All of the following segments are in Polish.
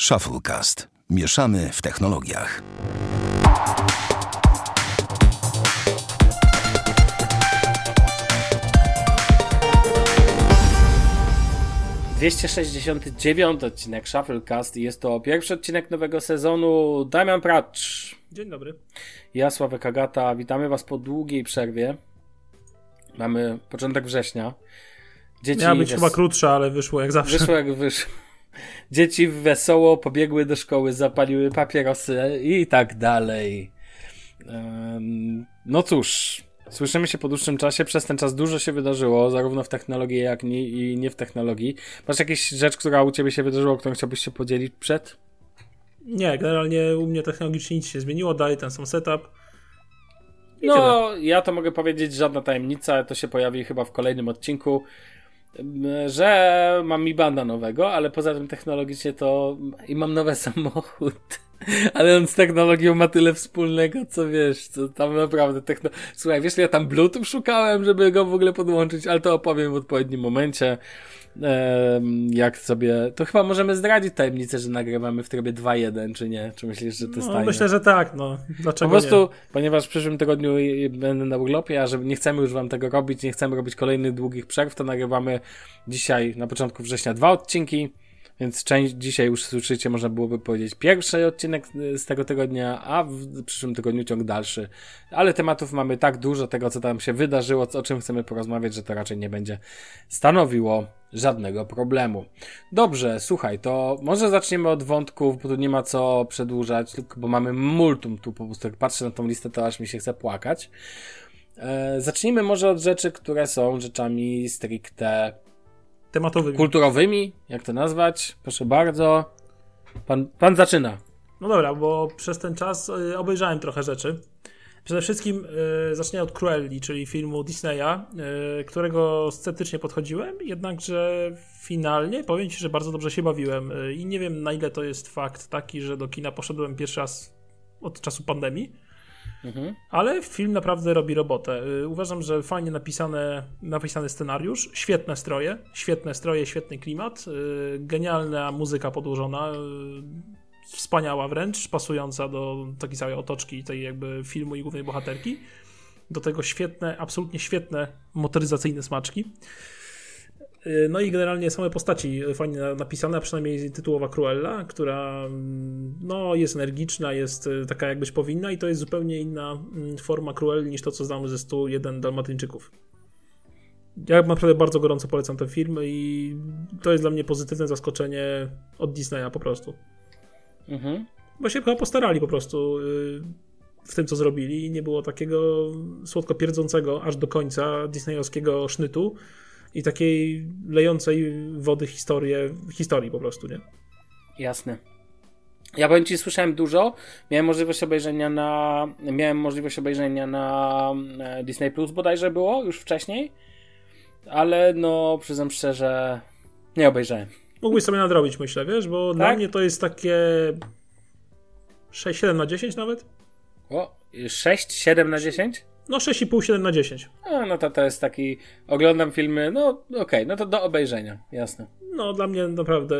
Shufflecast. Mieszamy w technologiach. Dwieście sześćdziesiąty dziewiąty odcinek Shufflecast i jest to pierwszy odcinek nowego sezonu. Damian Pracz. Dzień dobry. Ja, Sławek Agata. Witamy Was po długiej przerwie. Mamy początek września. Dzieci Miała być wes... chyba krótsza, ale wyszło jak zawsze. Wyszło jak wyszło. Dzieci wesoło pobiegły do szkoły, zapaliły papierosy i tak dalej. No cóż, słyszymy się po dłuższym czasie. Przez ten czas dużo się wydarzyło, zarówno w technologii, jak i nie w technologii. Masz jakieś rzecz, która u ciebie się wydarzyła, którą chciałbyś się podzielić przed? Nie, generalnie u mnie technologicznie nic się zmieniło, dalej ten sam setup. I no, tyle. ja to mogę powiedzieć, żadna tajemnica, to się pojawi chyba w kolejnym odcinku że mam mi banda nowego, ale poza tym technologicznie to i mam nowy samochód. Ale on z technologią ma tyle wspólnego, co wiesz, co tam naprawdę techno... Słuchaj, wiesz, ja tam Bluetooth szukałem, żeby go w ogóle podłączyć, ale to opowiem w odpowiednim momencie jak sobie. To chyba możemy zdradzić tajemnicę, że nagrywamy w trybie 2.1, czy nie? Czy myślisz, że to jest no, tajne? Myślę, że tak, no. Dlaczego Po prostu, nie? ponieważ w przyszłym tygodniu będę na urlopie, a że nie chcemy już wam tego robić, nie chcemy robić kolejnych długich przerw, to nagrywamy dzisiaj na początku września dwa odcinki. Więc część dzisiaj już słyszycie, można byłoby powiedzieć, pierwszy odcinek z tego tygodnia, a w przyszłym tygodniu ciąg dalszy. Ale tematów mamy tak dużo tego, co tam się wydarzyło, o czym chcemy porozmawiać, że to raczej nie będzie stanowiło żadnego problemu. Dobrze, słuchaj, to może zaczniemy od wątków, bo tu nie ma co przedłużać, tylko bo mamy multum tu po prostu. Jak patrzę na tą listę, to aż mi się chce płakać. E, zacznijmy może od rzeczy, które są rzeczami stricte tematowymi. Kulturowymi, jak to nazwać? Proszę bardzo. Pan, pan zaczyna. No dobra, bo przez ten czas y, obejrzałem trochę rzeczy. Przede wszystkim y, zacznę od Cruelli, czyli filmu Disneya, y, którego sceptycznie podchodziłem, jednakże finalnie powiem Ci, że bardzo dobrze się bawiłem y, i nie wiem na ile to jest fakt taki, że do kina poszedłem pierwszy raz od czasu pandemii, Mhm. Ale film naprawdę robi robotę. Y, uważam, że fajnie napisane, napisany scenariusz, świetne stroje, świetne stroje, świetny klimat, y, genialna muzyka podłożona, y, wspaniała wręcz, pasująca do takiej całej otoczki tej jakby filmu i głównej bohaterki. Do tego świetne, absolutnie świetne motoryzacyjne smaczki. Y, no i generalnie same postaci fajnie napisane, przynajmniej tytułowa Cruella, która mm, no, jest energiczna, jest y, taka jak być powinna i to jest zupełnie inna mm, forma Cruelli niż to, co znamy ze 101 Dalmatyńczyków. Ja naprawdę bardzo gorąco polecam ten film i to jest dla mnie pozytywne zaskoczenie od Disneya po prostu. Mhm. Bo się chyba postarali po prostu y, w tym, co zrobili i nie było takiego słodko pierdzącego aż do końca disneyowskiego sznytu, i takiej lejącej wody historię, historii po prostu, nie? Jasne. Ja powiem ci, słyszałem dużo. Miałem możliwość obejrzenia na. Miałem możliwość obejrzenia na e, Disney Plus bodajże było już wcześniej. Ale no, przyznam szczerze, nie obejrzałem. Mógłbyś sobie nadrobić, myślę, wiesz, bo tak? dla mnie to jest takie 6-7 na 10 nawet. O, 6-7 na 10? No 6,5, 7 na 10. A, no to to jest taki, oglądam filmy, no okej, okay, no to do obejrzenia, jasne. No dla mnie naprawdę,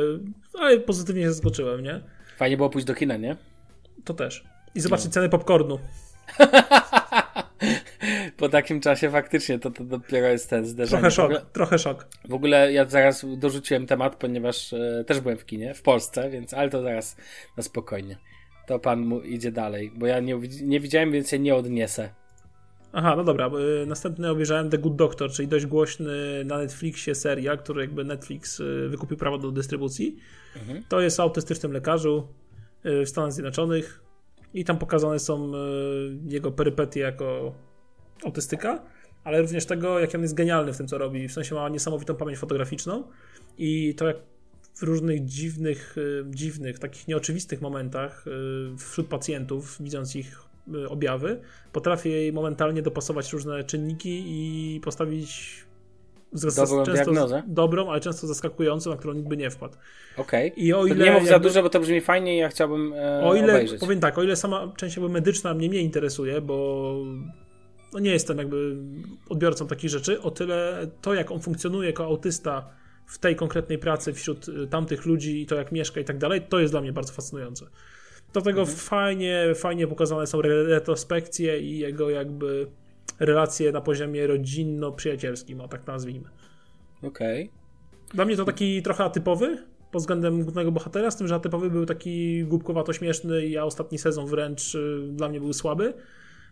ale pozytywnie się zaskoczyłem, nie? Fajnie było pójść do kina, nie? To też. I zobaczyć no. ceny popcornu. po takim czasie faktycznie to, to dopiero jest ten zderzenie. Trochę szok, ogóle, trochę szok. W ogóle ja zaraz dorzuciłem temat, ponieważ e, też byłem w kinie, w Polsce, więc ale to zaraz na spokojnie. To pan mu idzie dalej, bo ja nie, nie widziałem, więc się nie odniesę. Aha, no dobra. Y, następny obejrzałem The Good Doctor, czyli dość głośny na Netflixie seria, który jakby Netflix y, wykupił prawo do dystrybucji. Mhm. To jest o autystycznym lekarzu y, w Stanach Zjednoczonych i tam pokazane są jego perypetie jako autystyka, ale również tego, jak on jest genialny w tym, co robi. W sensie ma niesamowitą pamięć fotograficzną i to jak w różnych dziwnych, dziwnych, takich nieoczywistych momentach wśród pacjentów, widząc ich objawy, potrafię jej momentalnie dopasować różne czynniki i postawić dobrą diagnozę. Dobrą, ale często zaskakującą, na którą nikt by nie wpadł. Okej. Okay. I o ile. nie mów za dużo, bo to brzmi fajnie i ja chciałbym. E, o ile, obejrzeć. powiem tak, o ile sama część jakby medyczna mnie nie interesuje, bo no nie jestem jakby odbiorcą takich rzeczy, o tyle to, jak on funkcjonuje jako autysta w tej konkretnej pracy wśród y, tamtych ludzi i to jak mieszka i tak dalej, to jest dla mnie bardzo fascynujące. Do tego mhm. fajnie, fajnie pokazane są retrospekcje i jego jakby relacje na poziomie rodzinno-przyjacielskim, o tak nazwijmy. Okej. Okay. Dla mnie to taki trochę atypowy pod względem głównego bohatera, z tym, że atypowy był taki głupkowato śmieszny i a ostatni sezon wręcz y, dla mnie był słaby.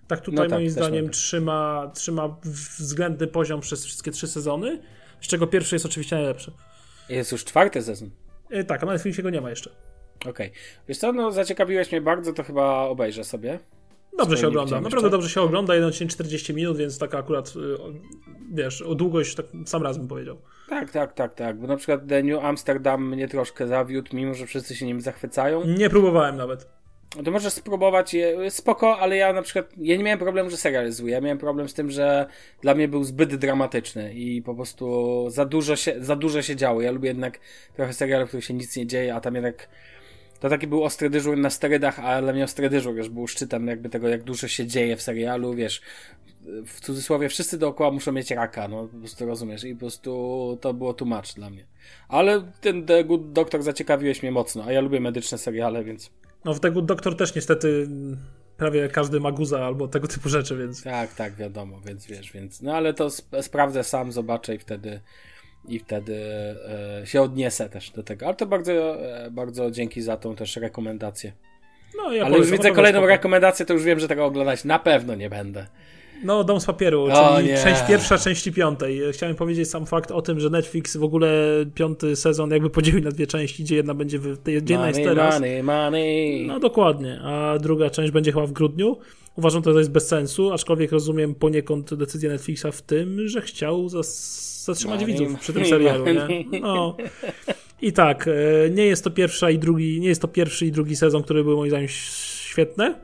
Tak tutaj no tak, moim zdaniem trzyma, trzyma względny poziom przez wszystkie trzy sezony, z czego pierwszy jest oczywiście najlepszy. Jest już czwarty sezon. E, tak, a na Netflixie go nie ma jeszcze. Okej. Okay. Wiesz co, no zaciekawiłeś mnie bardzo, to chyba obejrzę sobie. Dobrze się ogląda, naprawdę dobrze się ogląda, jeden odcinek 40 minut, więc taka akurat, y, wiesz, o długość tak sam raz bym powiedział. Tak, tak, tak, tak, bo na przykład The New Amsterdam mnie troszkę zawiódł, mimo że wszyscy się nim zachwycają. Nie próbowałem nawet. To możesz spróbować, spoko, ale ja na przykład, ja nie miałem problemu, że serial jest zły, ja miałem problem z tym, że dla mnie był zbyt dramatyczny i po prostu za dużo się, za dużo się działo. Ja lubię jednak trochę serialów, w których się nic nie dzieje, a tam jednak to taki był ostry dyżur na sterydach, ale dla mnie ostry dyżur już był szczytem jakby tego, jak dużo się dzieje w serialu, wiesz, w cudzysłowie wszyscy dookoła muszą mieć raka, no po prostu rozumiesz i po prostu to było tłumacz dla mnie. Ale ten The Good Doctor zaciekawiłeś mnie mocno, a ja lubię medyczne seriale, więc... No w The Good Doctor też niestety prawie każdy ma guza albo tego typu rzeczy, więc... Tak, tak, wiadomo, więc wiesz, więc... No ale to sp sprawdzę sam, zobaczę i wtedy i wtedy e, się odniesę też do tego. Ale to bardzo, e, bardzo dzięki za tą też rekomendację. No, ja Ale już widzę kolejną spoko. rekomendację, to już wiem, że tego oglądać na pewno nie będę. No, Dom z papieru, czyli nie. część pierwsza, części piątej. Chciałem powiedzieć sam fakt o tym, że Netflix w ogóle piąty sezon jakby podzielił na dwie części, gdzie jedna będzie, w, jedna money, jest teraz. Money, money. No dokładnie, a druga część będzie chyba w grudniu. Uważam, że to jest bez sensu, aczkolwiek rozumiem poniekąd decyzję Netflixa w tym, że chciał zatrzymać money, widzów przy tym serialu. Nie? No. I tak, e, nie jest to pierwsza i drugi, nie jest to pierwszy i drugi sezon, który był moim zdaniem świetne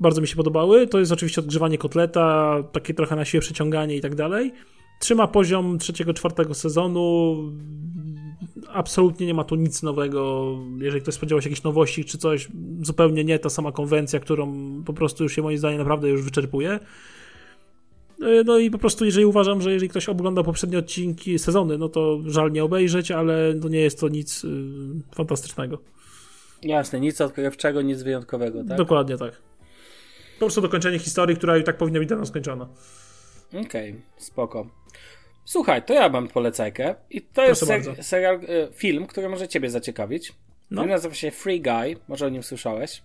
bardzo mi się podobały. To jest oczywiście odgrzewanie kotleta, takie trochę na siłę przeciąganie i tak dalej. Trzyma poziom trzeciego, czwartego sezonu. Absolutnie nie ma tu nic nowego. Jeżeli ktoś spodziewał się jakichś nowości czy coś, zupełnie nie. Ta sama konwencja, którą po prostu już się moim zdaniem naprawdę już wyczerpuje. E, no i po prostu, jeżeli uważam, że jeżeli ktoś oglądał poprzednie odcinki, sezony, no to żal nie obejrzeć, ale to nie jest to nic y, fantastycznego. Jasne, nic odkrywczego, nic wyjątkowego, tak? Dokładnie tak po prostu dokończenie historii, która i tak powinna być dawno skończona. Okej, okay, spoko. Słuchaj, to ja mam polecajkę i to jest ser serial, e, film, który może ciebie zaciekawić. No. Film nazywa się Free Guy, może o nim słyszałeś.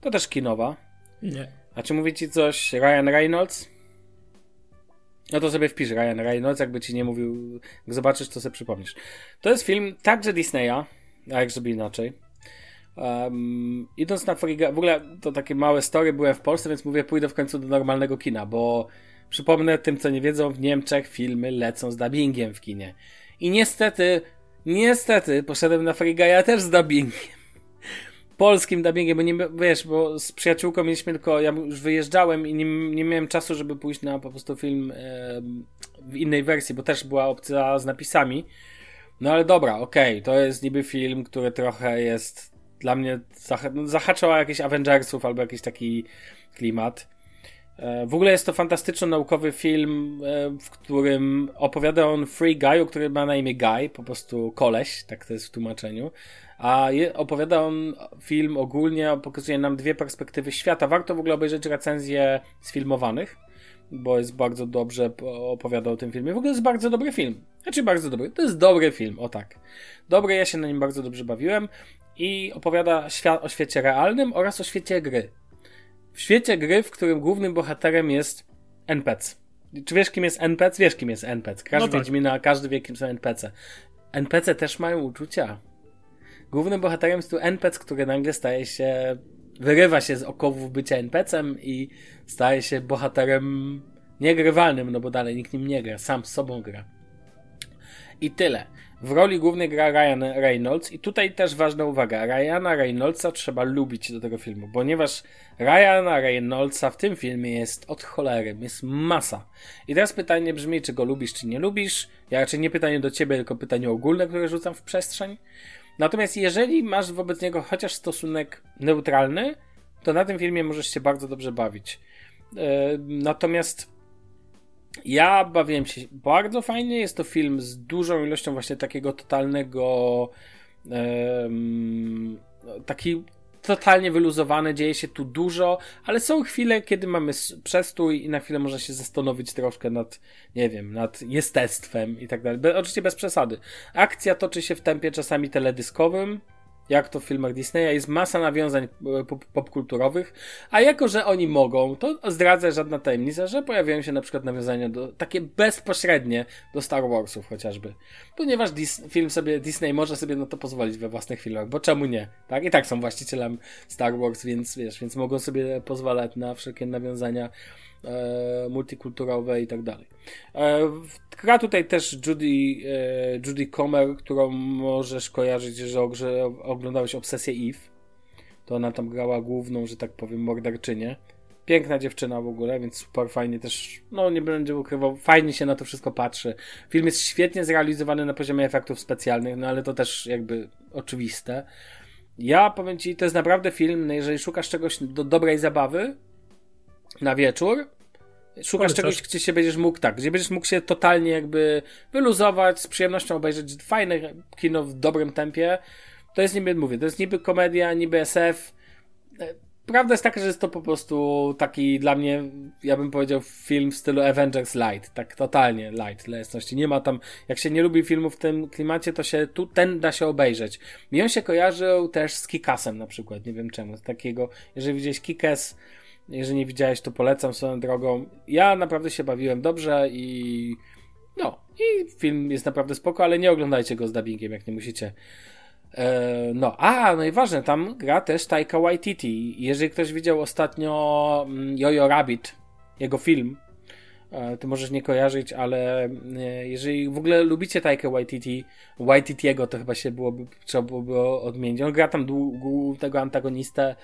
To też kinowa. Nie. A czy mówi ci coś Ryan Reynolds? No to sobie wpisz Ryan Reynolds, jakby ci nie mówił, jak zobaczysz, to sobie przypomnisz. To jest film także Disneya, a jak żeby inaczej. Um, idąc na Friga, w ogóle to takie małe story, byłem w Polsce, więc mówię, pójdę w końcu do normalnego kina, bo przypomnę tym, co nie wiedzą, w Niemczech filmy lecą z dubbingiem w kinie. I niestety, niestety, poszedłem na Frigaja też z dubbingiem. Polskim dubbingiem, bo nie, wiesz, bo z przyjaciółką mieliśmy tylko, ja już wyjeżdżałem i nie, nie miałem czasu, żeby pójść na po prostu film e, w innej wersji, bo też była opcja z napisami. No ale dobra, okej, okay, to jest niby film, który trochę jest dla mnie zah no, zahaczał jakieś Avengersów albo jakiś taki klimat. E, w ogóle jest to fantastyczno-naukowy film, e, w którym opowiada on Free Guy, który ma na imię Guy, po prostu koleś, tak to jest w tłumaczeniu. A je, opowiada on film ogólnie, pokazuje nam dwie perspektywy świata. Warto w ogóle obejrzeć recenzje sfilmowanych, bo jest bardzo dobrze opowiadał o tym filmie. W ogóle jest bardzo dobry film. Znaczy bardzo dobry. To jest dobry film, o tak. Dobry, ja się na nim bardzo dobrze bawiłem i opowiada świat, o świecie realnym oraz o świecie gry. W świecie gry, w którym głównym bohaterem jest NPC. Czy wiesz, kim jest NPC? Wiesz, kim jest NPC. Każdy no tak. Każdy wie, kim są NPC. NPC też mają uczucia. Głównym bohaterem jest tu NPC, który nagle staje się, wyrywa się z okowów bycia NPC-em i staje się bohaterem niegrywalnym, no bo dalej nikt nim nie gra, sam z sobą gra. I tyle. W roli głównej gra Ryan Reynolds i tutaj też ważna uwaga. Ryana Reynoldsa trzeba lubić do tego filmu, ponieważ Ryana Reynoldsa w tym filmie jest od cholery, jest masa. I teraz pytanie brzmi, czy go lubisz, czy nie lubisz. Ja raczej nie pytanie do ciebie, tylko pytanie ogólne, które rzucam w przestrzeń. Natomiast jeżeli masz wobec niego chociaż stosunek neutralny, to na tym filmie możesz się bardzo dobrze bawić. Yy, natomiast Ja bawiłem się bardzo fajnie. Jest to film z dużą ilością właśnie takiego totalnego. Um, taki totalnie wyluzowany, dzieje się tu dużo, ale są chwile, kiedy mamy przestój i na chwilę można się zastanowić troszkę nad, nie wiem, nad jestestwem i tak dalej. Oczywiście bez przesady. Akcja toczy się w tempie czasami teledyskowym, jak to w filmach Disneya, jest masa nawiązań e, popkulturowych, a jako, że oni mogą, to zdradzę żadna tajemnica, że pojawiają się na przykład nawiązania do, takie bezpośrednie do Star Warsów chociażby. Ponieważ Dis film sobie, Disney może sobie na to pozwolić we własnych filmach, bo czemu nie, tak? I tak są właścicielem Star Wars, więc wiesz, więc mogą sobie pozwalać na wszelkie nawiązania multikulturowe i tak dalej. E, gra tutaj też Judy, e, Judy Comer, którą możesz kojarzyć, że, oglądałeś Obsesję Eve. To ona tam grała główną, że tak powiem, morderczynię. Piękna dziewczyna w ogóle, więc super fajnie też, no nie będę ukrywał, fajnie się na to wszystko patrzy. Film jest świetnie zrealizowany na poziomie efektów specjalnych, no ale to też jakby oczywiste. Ja powiem Ci, to jest naprawdę film, jeżeli szukasz czegoś do dobrej zabawy, na wieczór. Szukasz czegoś, gdzie się będziesz mógł, tak, gdzie będziesz mógł się totalnie jakby wyluzować, z przyjemnością obejrzeć fajne kino w dobrym tempie. To jest niby, mówię, to jest niby komedia, niby SF. Prawda jest taka, że jest to po prostu taki dla mnie, ja bym powiedział, film w stylu Avengers Light. Tak totalnie light dla jasności. Nie ma tam, jak się nie lubi filmów w tym klimacie, to się tu ten da się obejrzeć. Mi on się kojarzył też z Kikasem na przykład, nie wiem czemu. Z takiego, jeżeli widziałeś Kikas, jeżeli nie widziałeś, to polecam swoją drogą. Ja naprawdę się bawiłem dobrze i no, i film jest naprawdę spoko, ale nie oglądajcie go z dubbingiem, jak nie musicie. E, no, a, no i ważne, tam gra też Taika Waititi. Jeżeli ktoś widział ostatnio mm, Jojo Rabbit, jego film, e, to możesz nie kojarzyć, ale e, jeżeli w ogóle lubicie Taika Waititi, Waititiego, to chyba się byłoby, trzeba byłoby odmienić. On gra tam tego antagonistę,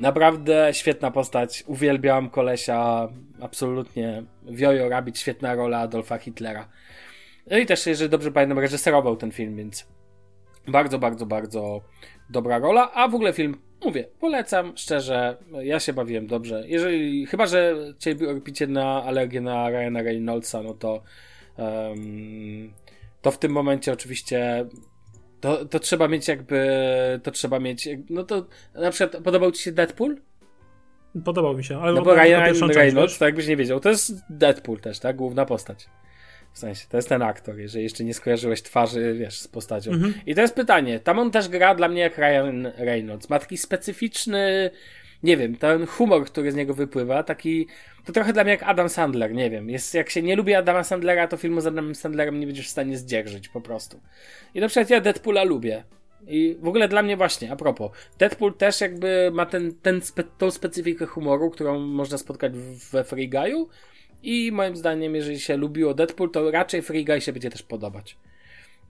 Naprawdę świetna postać. Uwielbiam kolesia. Absolutnie. Wiojo Rabbit, świetna rola Adolfa Hitlera. No i też, jeżeli dobrze pamiętam, reżyserował ten film, więc bardzo, bardzo, bardzo dobra rola. A w ogóle film, mówię, polecam szczerze. Ja się bawiłem dobrze. Jeżeli, chyba, że cierpicie na alergię na Ryana Reynoldsa, no to um, to w tym momencie oczywiście to, to trzeba mieć jakby, to trzeba mieć, no to na przykład podobał ci się Deadpool? Podobał mi się, ale no bo Ryan Reynolds, to jakbyś nie wiedział, to jest Deadpool też, tak? Główna postać. W sensie, to jest ten aktor, jeżeli jeszcze nie skojarzyłeś twarzy, wiesz, z postacią. Mhm. I to jest pytanie, tam on też gra dla mnie jak Ryan Reynolds. Ma taki specyficzny, nie wiem, ten humor, który z niego wypływa, taki to trochę dla mnie jak Adam Sandler, nie wiem. Jest, jak się nie lubi Adama Sandlera, to filmu z Adamem Sandlerem nie będziesz w stanie zdzierżyć po prostu. I na przykład ja Deadpoola lubię. I w ogóle dla mnie właśnie, a propos, Deadpool też jakby ma ten, ten spe, tą specyfikę humoru, którą można spotkać we Free Guy'u i moim zdaniem, jeżeli się lubiło Deadpool, to raczej Free Guy się będzie też podobać.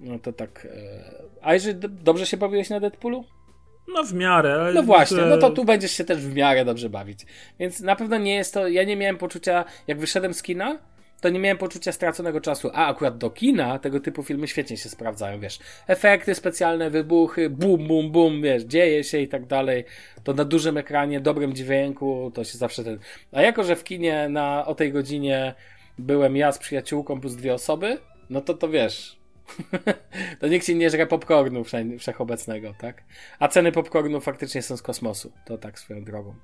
No to tak. E, a jeżeli dobrze się bawiłeś na Deadpoolu? No w miarę. No właśnie, no to tu będziesz się też w miarę dobrze bawić. Więc na pewno nie jest to, ja nie miałem poczucia, jak wyszedłem z kina, to nie miałem poczucia straconego czasu. A akurat do kina tego typu filmy świetnie się sprawdzają, wiesz. Efekty specjalne, wybuchy, bum, bum, bum, wiesz, dzieje się i tak dalej. To na dużym ekranie, dobrym dźwięku, to się zawsze ten... A jako, że w kinie na, o tej godzinie byłem ja z przyjaciółką plus dwie osoby, no to to wiesz, to nikt ci nie żre popcornu wszechobecnego, tak? A ceny popcornu faktycznie są z kosmosu. To tak swoją drogą.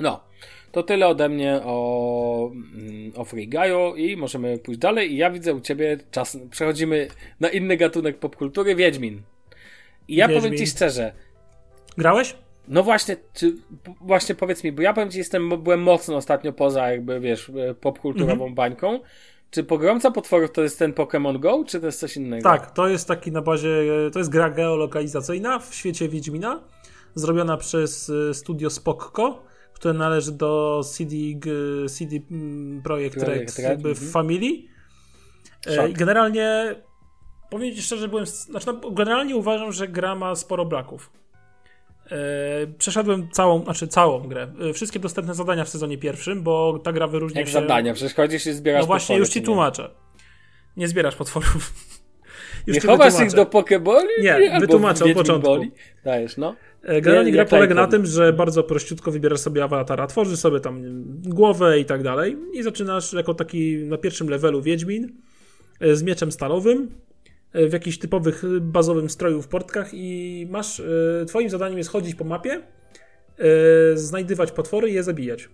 No, to tyle ode mnie o, mm, o Free Guy'u i możemy pójść dalej. I ja widzę u ciebie czas. Przechodzimy na inny gatunek popkultury Wiedźmin. I ja Wiedźmin. powiem ci szczerze. Grałeś? No właśnie, czy, właśnie powiedz mi, bo ja powiem ci, jestem, byłem mocno ostatnio poza jakby, wiesz, popkulturową mhm. bańką. Czy Pogromca Potworów to jest ten Pokémon Go, czy to jest coś innego? Tak, to jest taki na bazie, to jest gra geolokalizacyjna w świecie Wiedźmina, zrobiona przez e, studio Spokko, które należy do CD, CD Projekt Red, jakby w mhm. familii. E, I generalnie, powiem Ci szczerze, byłem, znaczy no, generalnie uważam, że gra ma sporo braków. E, przeszedłem całą, znaczy całą grę. E, wszystkie dostępne zadania w sezonie pierwszym, bo ta gra wyróżnia Jak się... zadania? Przecież chodzisz i zbierasz No właśnie, już ci tłumaczę. Nie zbierasz potworów. nie chowasz ich do pokeboli? Nie, wytłumaczę od początku. Boli? Dajesz, no. E, generalnie gra polega na tym, że bardzo prościutko wybierasz sobie awatara, tworzysz sobie tam głowę i tak dalej i zaczynasz jako taki na pierwszym levelu Wiedźmin z mieczem stalowym w jakichś typowych bazowym stroju w portkach i masz, twoim zadaniem jest chodzić po mapie, znajdywać potwory i je zabijać.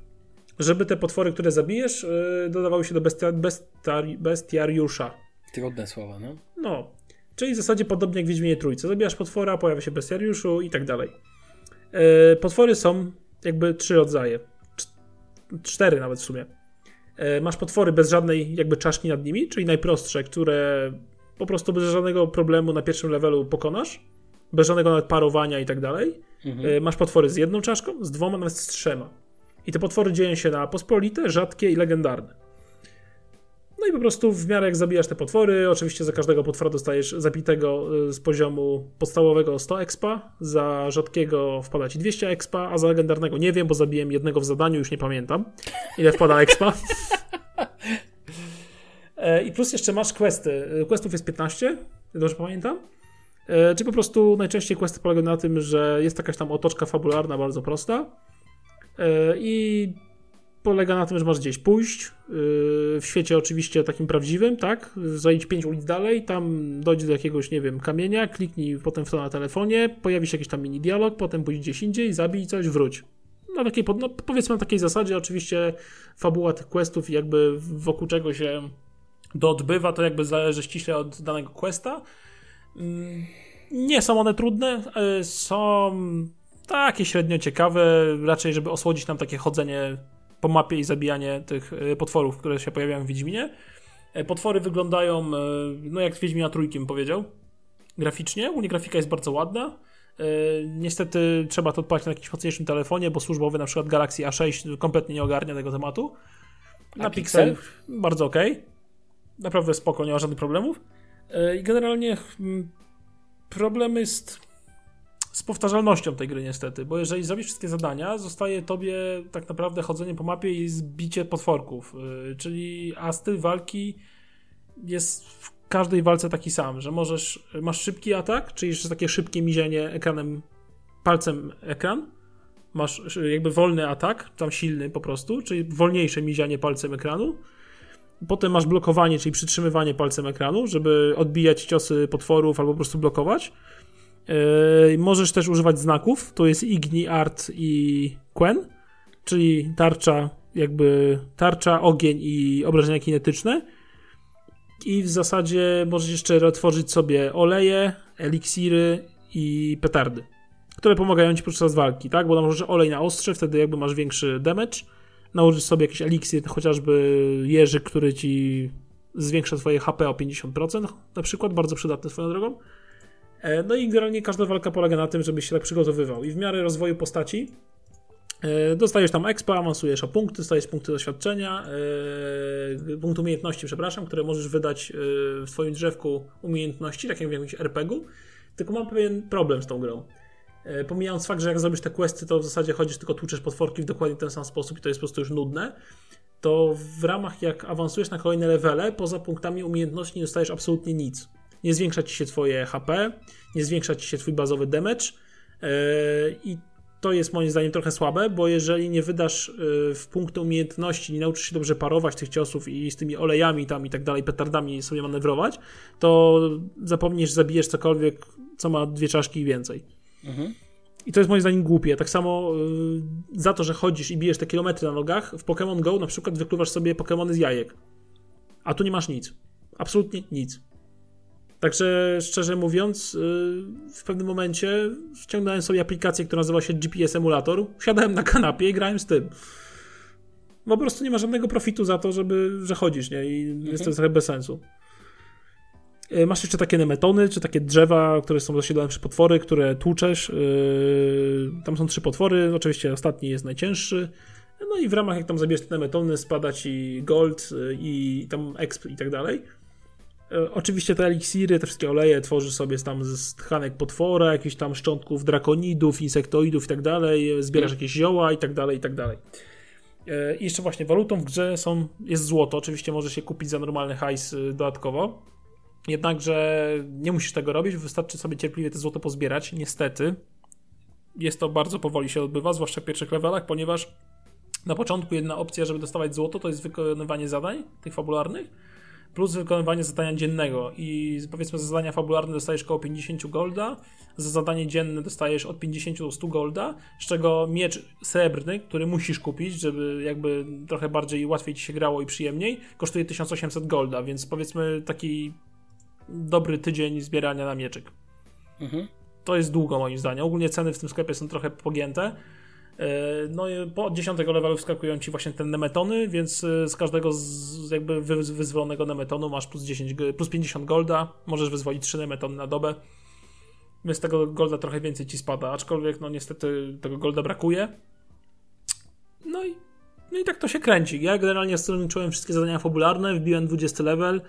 Żeby te potwory, które zabijesz, dodawały się do bestia, bestiari, bestiariusza. Trudne słowa, no. No, Czyli w zasadzie podobnie jak w Wiedźminie Trójce. Zabijasz potwora, pojawia się bestiariuszu i tak dalej. E, potwory są jakby trzy rodzaje. Cztery nawet w sumie. E, masz potwory bez żadnej jakby czaszki nad nimi, czyli najprostsze, które po prostu bez żadnego problemu na pierwszym levelu pokonasz. Bez żadnego nawet parowania i tak dalej. Mhm. E, masz potwory z jedną czaszką, z dwoma, nawet z trzema. I te potwory dzieją się na pospolite, rzadkie i legendarne. No i po prostu w miarę jak zabijasz te potwory, oczywiście za każdego potwora dostajesz zabitego y, z poziomu podstawowego 100 expa, za rzadkiego wpada ci 200 expa, a za legendarnego nie wiem, bo zabiłem jednego w zadaniu, już nie pamiętam ile wpada expa. E, I plus jeszcze masz questy. Questów jest 15, dobrze pamiętam. E, czy po prostu najczęściej questy polegają na tym, że jest jakaś tam otoczka fabularna bardzo prosta e, i polega na tym, że masz gdzieś pójść, w świecie oczywiście takim prawdziwym, tak? Zajdź pięć ulic dalej, tam dojdzie do jakiegoś, nie wiem, kamienia, kliknij potem w to na telefonie, pojawi się jakiś tam mini dialog, potem pójdź gdzieś indziej, zabij coś, wróć. Na takiej, no powiedzmy na takiej zasadzie, oczywiście fabuła tych questów jakby wokół czego się doodbywa, to jakby zależy ściśle od danego questa. Mm, nie są one trudne, yy, są takie średnio ciekawe, raczej żeby osłodzić nam takie chodzenie po mapie i zabijanie tych e, potworów, które się pojawiają w Wiedźminie. E, potwory wyglądają, e, no jak z Wiedźmina trójkiem powiedział, graficznie. U mnie grafika jest bardzo ładna. Niestety trzeba to odpalić na jakimś mocniejszym telefonie, bo służbowy na przykład Galaxy A6 kompletnie nie ogarnia tego tematu. Na Pixel bardzo ok. Naprawdę spoko, nie ma żadnych problemów. I generalnie mm, problem jest z powtarzalnością tej gry niestety, bo jeżeli zrobisz wszystkie zadania, zostaje tobie tak naprawdę chodzenie po mapie i zbicie potworków, yy, czyli a styl walki jest w każdej walce taki sam, że możesz, masz szybki atak, czyli jeszcze takie szybkie mizienie ekranem, palcem ekran, masz jakby wolny atak, tam silny po prostu, czyli wolniejsze mizianie palcem ekranu, potem masz blokowanie, czyli przytrzymywanie palcem ekranu, żeby odbijać ciosy potworów albo po prostu blokować, Yy, możesz też używać znaków, to jest Igni, Art i Quen, czyli tarcza, jakby tarcza, ogień i obrażenia kinetyczne. I w zasadzie możesz jeszcze tworzyć sobie oleje, eliksiry i petardy, które pomagają ci podczas walki, tak? Bo możesz olej na ostrze, wtedy jakby masz większy damage. Nałożysz sobie jakiś eliksir, chociażby jeży, który ci zwiększa twoje HP o 50%, na przykład, bardzo przydatny swoją drogą. E, no i generalnie każda walka polega na tym, żebyś się tak przygotowywał. I w miarę rozwoju postaci e, dostajesz tam expa, awansujesz o punkty, dostajesz punkty doświadczenia, e, punkt umiejętności, przepraszam, które możesz wydać w twoim drzewku umiejętności, tak jak w jakimś RPG-u. Tylko mam pewien problem z tą grą. Pomijając fakt, że jak zrobisz te questy, to w zasadzie chodzisz tylko tłuczesz potworki w dokładnie ten sam sposób i to jest po prostu już nudne, to w ramach jak awansujesz na kolejne levele, poza punktami umiejętności nie dostajesz absolutnie nic nie zwiększa ci się twoje HP, nie zwiększa ci się twój bazowy damage yy, i to jest moim zdaniem trochę słabe, bo jeżeli nie wydasz yy, w punkty umiejętności, nie nauczysz się dobrze parować tych ciosów i z tymi olejami tam i tak dalej, petardami sobie manewrować, to zapomnisz, zabijesz cokolwiek, co ma dwie czaszki i więcej. Mhm. I to jest moim zdaniem głupie. Tak samo yy, za to, że chodzisz i bijesz te kilometry na nogach, w Pokémon Go na przykład wykluwasz sobie Pokémony z jajek. A tu nie masz nic. Absolutnie nic. Także szczerze mówiąc, y, w pewnym momencie ściągnąłem sobie aplikację, która nazywa się GPS Emulator, siadałem na kanapie i grałem z tym. Po prostu nie ma żadnego profitu za to, żeby, że chodzisz, nie? I mhm. jest to trochę bez sensu. Y, masz jeszcze takie nemetony, czy takie drzewa, które są zasiedlone przez potwory, które tłuczesz. Y, tam są trzy potwory, oczywiście ostatni jest najcięższy. No i w ramach, jak tam zabierzesz te nemetony, spada ci gold i tam exp i tak dalej. E, oczywiście te eliksiry, te wszystkie oleje tworzy sobie tam z tchanek potwora, jakichś tam szczątków drakonidów, insektoidów i tak dalej, zbierasz mm. jakieś zioła i tak dalej, i tak dalej. E, I jeszcze właśnie walutą w grze są, jest złoto, oczywiście może się kupić za normalny hajs e, dodatkowo. Jednakże nie musisz tego robić, wystarczy sobie cierpliwie te złoto pozbierać. Niestety jest to bardzo powoli się odbywa, zwłaszcza w pierwszych levelach, ponieważ na początku jedna opcja, żeby dostawać złoto, to jest wykonywanie zadań, tych fabularnych, plus wykonywanie zadania dziennego. I powiedzmy za zadania fabularne dostajesz około 50 golda, za zadanie dzienne dostajesz od 50 do 100 golda, z czego miecz srebrny, który musisz kupić, żeby jakby trochę bardziej łatwiej ci się grało i przyjemniej, kosztuje 1800 golda, więc powiedzmy taki dobry tydzień zbierania na mieczyk. Mhm. To jest długo moim zdaniem. Ogólnie ceny w tym sklepie są trochę pogięte. E, no i po 10 levelu wskakują ci właśnie te nemetony, więc e, z każdego z jakby wyzwolonego nemetonu masz plus, 10, plus 50 golda, możesz wyzwolić 3 nemetony na dobę, więc tego golda trochę więcej ci spada, aczkolwiek no niestety tego golda brakuje. No i, no i tak to się kręci. Ja generalnie skończyłem wszystkie zadania fabularne, wbiłem 20 level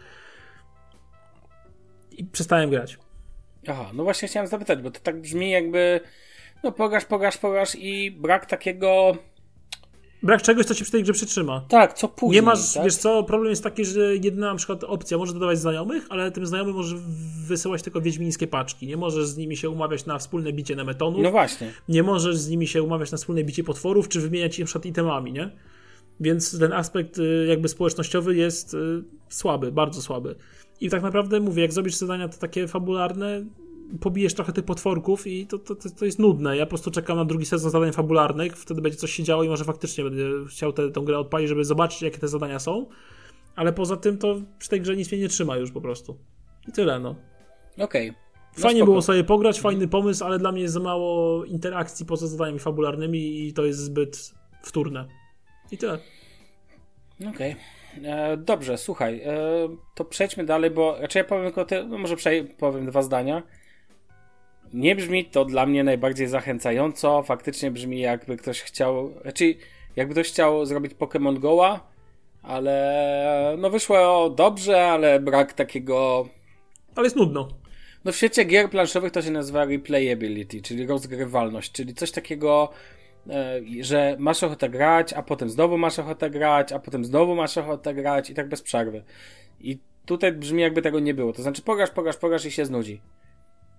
i przestałem grać. Aha, no właśnie chciałem zapytać, bo to tak brzmi jakby no pogasz, pogasz, pogasz i brak takiego... Brak czegoś, co ci przy tej grze przytrzyma. Tak, co później. Nie masz, tak? wiesz co, problem jest taki, że jedna na przykład opcja może dodawać znajomych, ale tym znajomym możesz wysyłać tylko wiedźmińskie paczki. Nie możesz z nimi się umawiać na wspólne bicie nemetonów. No właśnie. Nie możesz z nimi się umawiać na wspólne bicie potworów, czy wymieniać na przykład itemami, nie? Więc ten aspekt y, jakby społecznościowy jest y, słaby, bardzo słaby. I tak naprawdę mówię, jak zrobisz zadania to takie fabularne, pobijesz trochę tych potworków i to, to, to, jest nudne. Ja po prostu czekam na drugi sezon zadań fabularnych, wtedy będzie coś się działo i może faktycznie będę chciał tę grę odpalić, żeby zobaczyć, jakie te zadania są. Ale poza tym to przy tej grze nic mnie nie trzyma już po prostu. I tyle, no. Okej. Okay. No Fajnie spoko. było sobie pograć, fajny pomysł, ale dla mnie jest za mało interakcji poza zadaniami fabularnymi i to jest zbyt wtórne. I tyle. Okej. Okay. E, dobrze, słuchaj, e, to przejdźmy dalej, bo raczej ja powiem tylko ty, no może powiem dwa zdania. Nie brzmi to dla mnie najbardziej zachęcająco. Faktycznie brzmi jakby ktoś chciał, znaczy jakby ktoś chciał zrobić Pokémon Go'a, ale no wyszło dobrze, ale brak takiego... Ale jest nudno. No w świecie gier planszowych to się nazywa replayability, czyli rozgrywalność, czyli coś takiego, że masz ochotę grać, a potem znowu masz ochotę grać, a potem znowu masz ochotę grać i tak bez przerwy. I tutaj brzmi jakby tego nie było. To znaczy pogasz, pogasz, pogasz i się znudzi.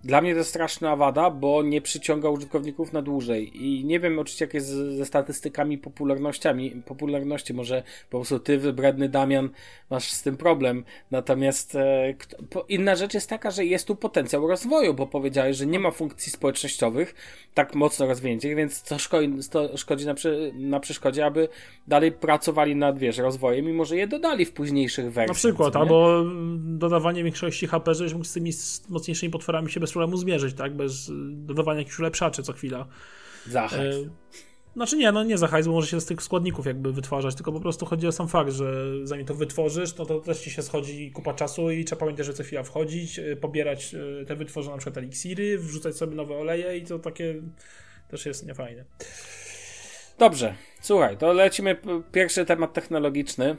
Dla mnie to jest straszna wada, bo nie przyciąga użytkowników na dłużej. I nie wiem oczywiście, jak jest ze statystykami popularnościami, popularności. Może po prostu ty, wybredny Damian, masz z tym problem. Natomiast e, kto, inna rzecz jest taka, że jest tu potencjał rozwoju, bo powiedziałeś, że nie ma funkcji społecznościowych tak mocno rozwiniętych, więc co szkodzi, to szkodzi na, przy, na przeszkodzie, aby dalej pracowali nad, wiesz, rozwojem i może je dodali w późniejszych wersjach. Na przykład, albo dodawanie większości HP, żebyś mógł z tymi mocniejszymi potworami się bez problemu zmierzyć, tak? Bez dodawania jakichś ulepszaczy co chwila. Za E, znaczy nie, no nie za hajs, bo może się z tych składników jakby wytwarzać, tylko po prostu chodzi o sam fakt, że zanim to wytworzysz, no to też ci się schodzi kupa czasu i trzeba pamiętać, że co chwila wchodzić, e, pobierać e, te wytworzone na przykład eliksiry, wrzucać sobie nowe oleje i to takie też jest niefajne. Dobrze, słuchaj, to lecimy pierwszy temat technologiczny.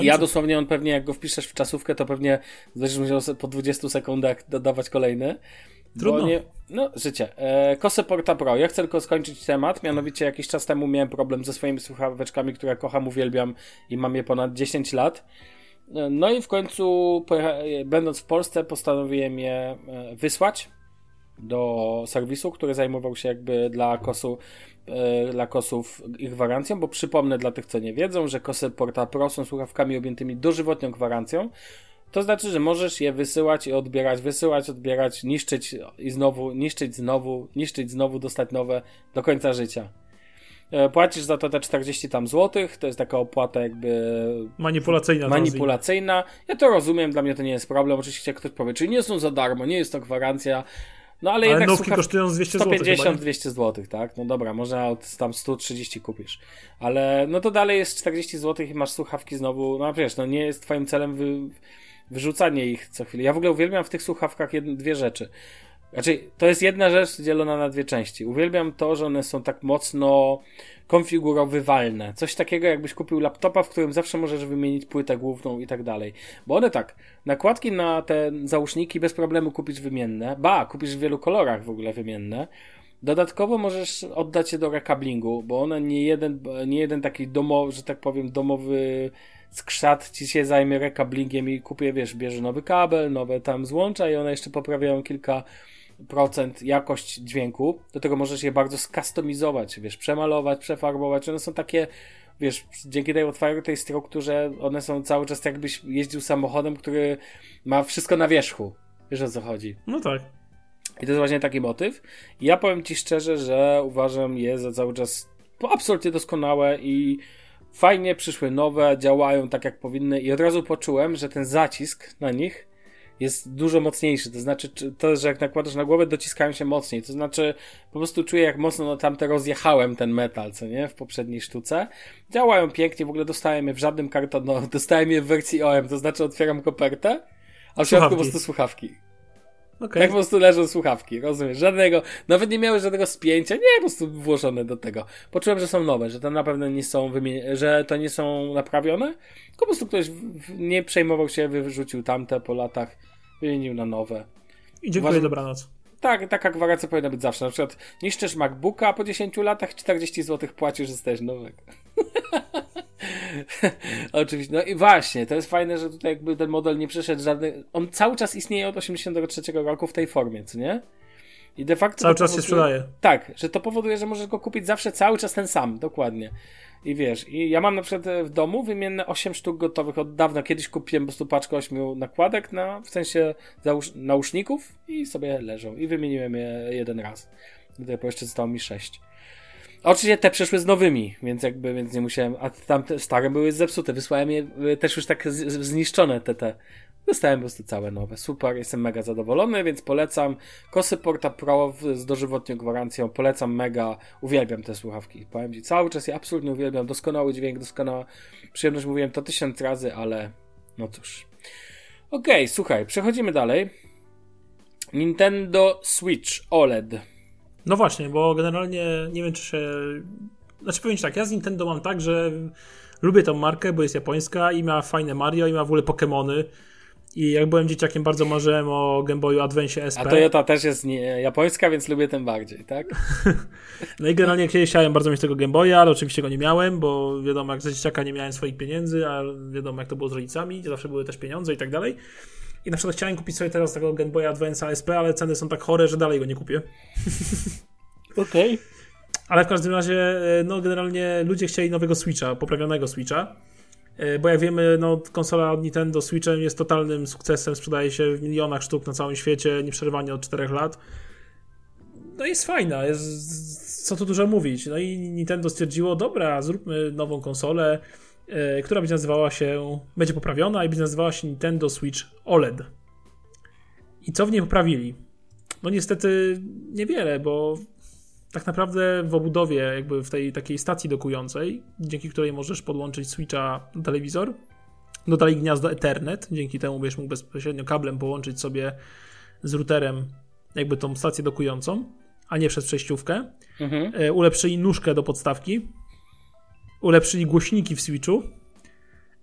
Ja dosłownie on pewnie, jak go wpiszesz w czasówkę, to pewnie będziesz musiał po 20 sekundach dodawać kolejny. Trudno. Nie, no, życie. E, Kose Porta Pro. Ja chcę tylko skończyć temat. Mianowicie jakiś czas temu miałem problem ze swoimi słuchaweczkami, które kocham, uwielbiam i mam je ponad 10 lat. E, no i w końcu, będąc w Polsce, postanowiłem je e, wysłać do serwisu, który zajmował się jakby dla kosu E, dla kosów ich gwarancją, bo przypomnę dla tych, co nie wiedzą, że kosy Porta Pro są słuchawkami objętymi dożywotnią gwarancją. To znaczy, że możesz je wysyłać i odbierać, wysyłać, odbierać, niszczyć i znowu, niszczyć znowu, niszczyć znowu, dostać nowe do końca życia. E, płacisz za to te 40 tam złotych, to jest taka opłata jakby manipulacyjna. Manipulacyjna. Ja to rozumiem, dla mnie to nie jest problem. Oczywiście ktoś powie, czy nie są za darmo, nie jest to gwarancja. No ale, ale jednak nówki kosztują 200 zł. 150-200 zł, tak? No dobra, może od tam 130 kupisz. Ale no to dalej jest 40 zł i masz słuchawki znowu. No wiesz, no nie jest twoim celem wy, wyrzucanie ich co chwilę. Ja w ogóle uwielbiam w tych słuchawkach jedne, dwie rzeczy. Znaczy, to jest jedna rzecz dzielona na dwie części. Uwielbiam to, że one są tak mocno konfigurowywalne. Coś takiego, jakbyś kupił laptopa, w którym zawsze możesz wymienić płytę główną i tak dalej. Bo one tak, nakładki na te załóżniki bez problemu kupisz wymienne. Ba, kupisz w wielu kolorach w ogóle wymienne. Dodatkowo możesz oddać je do rekablingu, bo one nie jeden, nie jeden taki domowy, że tak powiem, domowy skrzat ci się zajmie rekablingiem i kupię, wiesz, bierze nowy kabel, nowe tam złącza i one jeszcze poprawiają kilka procent jakość dźwięku. Do tego możesz je bardzo skustomizować, wiesz, przemalować, przefarbować. One są takie, wiesz, dzięki tej otwartej strukturze one są cały czas jakbyś jeździł samochodem, który ma wszystko na wierzchu. Wiesz o co chodzi. No tak. I to jest właśnie taki motyw. I ja powiem ci szczerze, że uważam je za cały czas absolutnie doskonałe i fajnie przyszły nowe, działają tak jak powinny i od razu poczułem, że ten zacisk na nich jest dużo mocniejszy. To znaczy, to, że jak nakładasz na głowę, dociskają się mocniej. To znaczy, po prostu czuję, jak mocno no, tamte rozjechałem ten metal, co nie? W poprzedniej sztuce. Działają pięknie, w ogóle dostałem je w żadnym kartonie, no, dostałem je w wersji OM, to znaczy otwieram kopertę, a w środku po prostu słuchawki. Okay. Tak po prostu leżą słuchawki, rozumiesz? Żadnego, nawet nie miały żadnego spięcia, nie, po prostu włożone do tego. Poczułem, że są nowe, że to na pewno nie są że to nie są naprawione, tylko po prostu ktoś nie przejmował się, wyrzucił tamte po latach, wymienił na nowe. I dziękuję, Uważam, dobranoc. Tak, taka gwarancja powinna być zawsze. Na przykład niszczysz MacBooka, a po 10 latach 40 zł płacisz, że dostajesz nowego. Oczywiście. No i właśnie, to jest fajne, że tutaj jakby ten model nie przeszedł żadny. On cały czas istnieje od 83 roku w tej formie, co nie? I de facto. Cały czas powoduje... się sprzedaje. Tak, że to powoduje, że możesz go kupić zawsze cały czas ten sam, dokładnie. I wiesz, i ja mam na przykład w domu wymienne 8 sztuk gotowych od dawna. Kiedyś kupiłem po prostu paczkę 8 nakładek na, w sensie załóż, nauszników i sobie leżą. I wymieniłem je jeden raz. Gdy jeszcze zostało mi 6. Oczywiście te przeszły z nowymi, więc jakby, więc nie musiałem, a tamte stare były zepsute, wysłałem je y, też już tak zniszczone te, te. Dostałem po prostu całe nowe. Super, jestem mega zadowolony, więc polecam. Kosy Porta Pro z dożywotnią gwarancją. Polecam mega. Uwielbiam te słuchawki. Powiem Ci, cały czas je absolutnie uwielbiam. Doskonały dźwięk, doskonała przyjemność. Mówiłem to tysiąc razy, ale no cóż. Okej, okay, słuchaj, przechodzimy dalej. Nintendo Switch OLED. No właśnie, bo generalnie nie wiem, czy się. Znaczy powiem ci tak, ja z Nintendo mam tak, że lubię tą markę, bo jest japońska i ma fajne Mario i ma w ogóle Pokémony. I jak byłem dzieciakiem, bardzo marzyłem o Game Boyu Advance SP. A Toyota też jest nie, japońska, więc lubię tym bardziej, tak? no i generalnie chciałem bardzo mieć tego Game Boya, ale oczywiście go nie miałem, bo wiadomo, jak za dzieciaka nie miałem swoich pieniędzy, a wiadomo, jak to było z rodzicami, zawsze były też pieniądze i tak dalej. I na przykład chciałem kupić sobie teraz tego Game Boy Advance SP, ale ceny są tak chore, że dalej go nie kupię. Okej. Okay. Ale w każdym razie, e, no generalnie ludzie chcieli nowego Switcha, poprawionego Switcha. E, bo jak wiemy, no, konsola od Nintendo Switchem jest totalnym sukcesem, sprzedaje się w milionach sztuk na całym świecie, nieprzerwanie od 4 lat. No jest fajna, jest, co tu dużo mówić. No i Nintendo stwierdziło, dobra, zróbmy nową konsolę, E, która będzie nazywała się, będzie poprawiona i będzie nazywała się Nintendo Switch OLED. I co w niej poprawili? No niestety niewiele, bo tak naprawdę w obudowie, jakby w tej takiej stacji dokującej, dzięki której możesz podłączyć Switcha do telewizor, dodali gniazdo Ethernet, dzięki temu będziesz mógł bezpośrednio kablem połączyć sobie z routerem jakby tą stację dokującą, a nie przez przejściówkę. Mhm. E, ulepszyli nóżkę do podstawki, ulepszyli głośniki w Switchu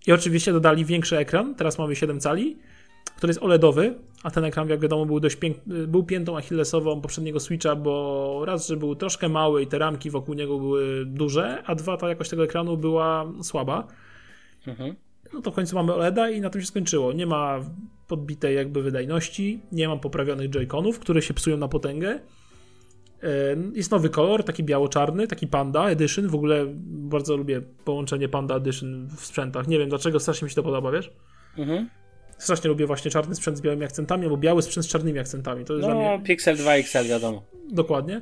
i oczywiście dodali większy ekran, teraz mamy 7 cali, który jest OLEDowy, a ten ekran, jak wiadomo, był dość pięk... był piętą achillesową poprzedniego Switcha, bo raz, że był troszkę mały i te ramki wokół niego były duże, a dwa, ta jakość tego ekranu była słaba. Mhm. No to w końcu mamy OLEDa i na tym się skończyło. Nie ma podbitej jakby wydajności, nie ma poprawionych joyconów, które się psują na potęgę jest nowy kolor, taki biało-czarny, taki Panda Edition. W ogóle bardzo lubię połączenie Panda Edition w sprzętach. Nie wiem dlaczego, strasznie mi się to podoba, wiesz? Mhm. Strasznie lubię właśnie czarny sprzęt z białymi akcentami, albo biały sprzęt z czarnymi akcentami. To jest no, mnie... Pixel 2 XL wiadomo. Dokładnie.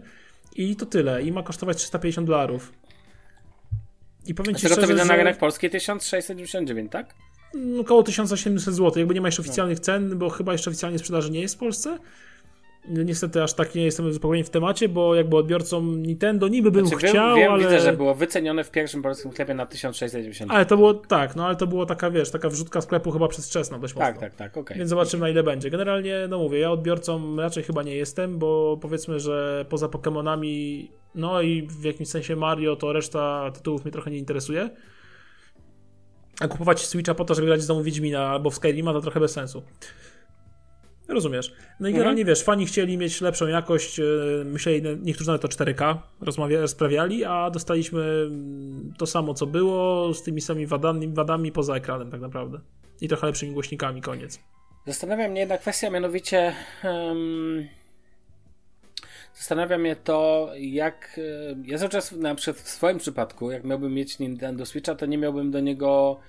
I to tyle. I ma kosztować 350 dolarów. I powiem ci szczerze, to że... na rynek polski 1699, tak? No, około 1800 zł. Jakby nie ma jeszcze oficjalnych no. cen, bo chyba jeszcze oficjalnie sprzedaży nie jest w Polsce. Niestety aż tak nie jestem zupełnie w temacie, bo jakby odbiorcą Nintendo niby bym znaczy, chciał, wiem, ale... Widzę, że było wycenione w pierwszym polskim sklepie na 1690. Ale to było, tak, no ale to było taka, wiesz, taka wrzutka sklepu chyba przedwczesna dość tak, mocno. Tak, tak, okej. Okay. Więc zobaczymy na ile będzie. Generalnie, no mówię, ja odbiorcą raczej chyba nie jestem, bo powiedzmy, że poza Pokémonami, no i w jakimś sensie Mario, to reszta tytułów mnie trochę nie interesuje. A kupować Switcha po to, żeby grać z domu Wiedźmina albo w Skyrima, to trochę bez sensu. Rozumiesz. No i generalnie wiesz, fani chcieli mieć lepszą jakość, e, myśleli, niektórzy nawet o 4K rozmawia, sprawiali, a dostaliśmy mm, to samo co było, z tymi samymi wadami, wadami poza ekranem tak naprawdę. I trochę lepszymi głośnikami, koniec. Zastanawia mnie jedna kwestia, mianowicie um, zastanawia mnie to, jak e, ja cały czas na przykład w swoim przypadku, jak miałbym mieć Nintendo Switcha, to nie miałbym do niego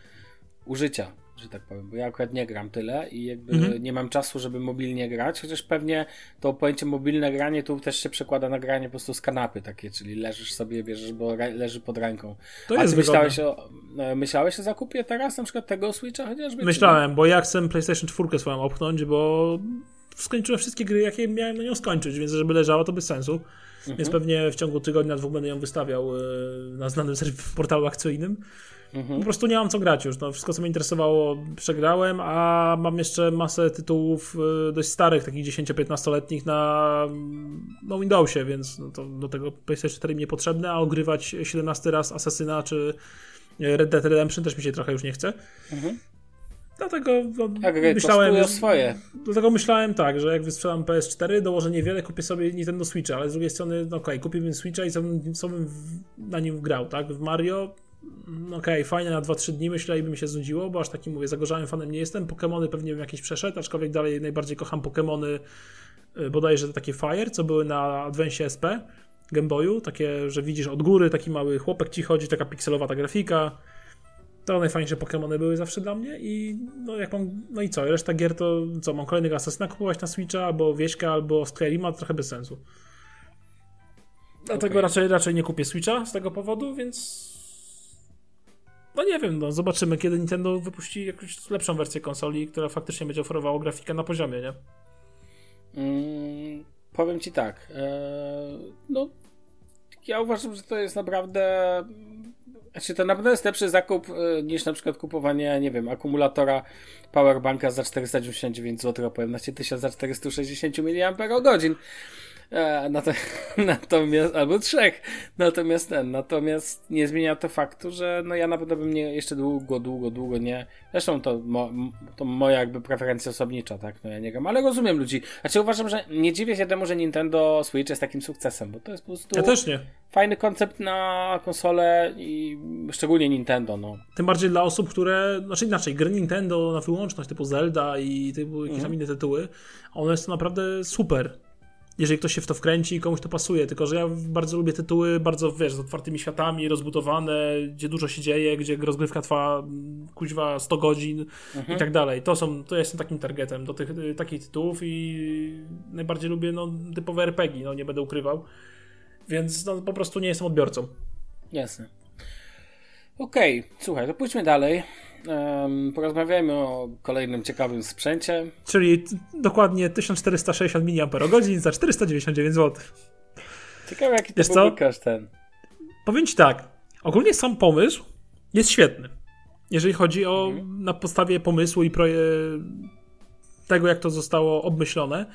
użycia że tak powiem, bo ja akurat nie gram tyle i jakby mhm. nie mam czasu, żeby mobilnie grać, chociaż pewnie to pojęcie mobilne granie tu też się przekłada na granie po prostu z kanapy takie, czyli leżysz sobie, bierzesz, bo leży pod ręką. To A jest myślałeś o, e, myślałeś o zakupie teraz na przykład tego Switcha chociażby? Myślałem, bo ja chcę PlayStation 4 swoją opchnąć, bo skończyłem wszystkie gry, jakie miałem na nią skończyć, więc żeby leżała to bez sensu. Mhm. Więc pewnie w ciągu tygodnia, dwóch będę ją wystawiał e, na znanym portalu akcyjnym. Mhm. Po prostu nie mam co grać już. No, wszystko, co mnie interesowało, przegrałem, a mam jeszcze masę tytułów y, dość starych, takich 10-15-letnich na no, Windowsie, więc no, to do tego PlayStation 4 mi niepotrzebne, a ogrywać 17 raz Assassina czy Red Dead Redemption też mi się trochę już nie chce. Mhm. Dlatego no, tak, myślałem. swoje. Dlatego myślałem tak, że jak wysprzedam PS4, dołożę niewiele, kupię sobie Nintendo Switcha, ale z drugiej strony, no okej, okay, kupiłbym Switcha i co bym, co bym na nim grał, tak? W Mario okej, okay, fajne na 2-3 dni, myślę, i by mi się znudziło, bo aż taki, mówię, zagorzałym fanem nie jestem. Pokémony pewnie bym jakieś przeszedł, aczkolwiek dalej najbardziej kocham Pokémony, y, bodajże takie Fire, co były na Advance SP Game Boyu, takie, że widzisz od góry, taki mały chłopek ci chodzi, taka pikselowa ta grafika. To najfajniejsze Pokémony były zawsze dla mnie i no jak mam, no i co, reszta gier to co, mam kolejnego Assassina kupować na Switcha, albo Wieśka, albo Skyrima, trochę bez sensu. Dlatego okay. raczej, raczej nie kupię Switcha z tego powodu, więc no nie wiem, no zobaczymy, kiedy Nintendo wypuści jakąś lepszą wersję konsoli, która faktycznie będzie oferowała grafikę na poziomie, nie? Mm, powiem ci tak. E, no, ja uważam, że to jest naprawdę. Znaczy, to naprawdę jest lepszy zakup e, niż na przykład kupowanie, nie wiem, akumulatora powerbanka za 499 zł, opowiem na 1000 za 460 mAh. E, natomiast, albo trzech. Natomiast ten, natomiast nie zmienia to faktu, że no ja na pewno bym nie, jeszcze długo, długo, długo nie. Zresztą to, mo, to moja jakby preferencja osobnicza, tak? No ja nie gram, ale rozumiem ludzi. Znaczy uważam, że nie dziwię się temu, że Nintendo Switch jest takim sukcesem, bo to jest po prostu. Ja też nie. Fajny koncept na konsolę i szczególnie Nintendo, no. Tym bardziej dla osób, które, znaczy inaczej, gry Nintendo na wyłączność typu Zelda i typu jakieś tam mm. inne tytuły, one są naprawdę super jeżeli ktoś się w to wkręci i komuś to pasuje. Tylko, że ja bardzo lubię tytuły bardzo, wiesz, z otwartymi światami, rozbudowane, gdzie dużo się dzieje, gdzie rozgrywka trwa mm, kuźwa 100 godzin mhm. i tak dalej. To są, to ja jestem takim targetem do tych, y, takich tytułów i najbardziej lubię no, typowe RPG, no nie będę ukrywał. Więc no, po prostu nie jestem odbiorcą. Jasne. Okej, okay, słuchaj, to pójdźmy dalej. Porozmawiajmy o kolejnym ciekawym sprzęcie. Czyli dokładnie 1460 mAh za 499 zł. Ciekawe, jaki to był ten. Powiem ci tak. Ogólnie sam pomysł jest świetny. Jeżeli chodzi o mhm. na podstawie pomysłu i proje... tego, jak to zostało obmyślone.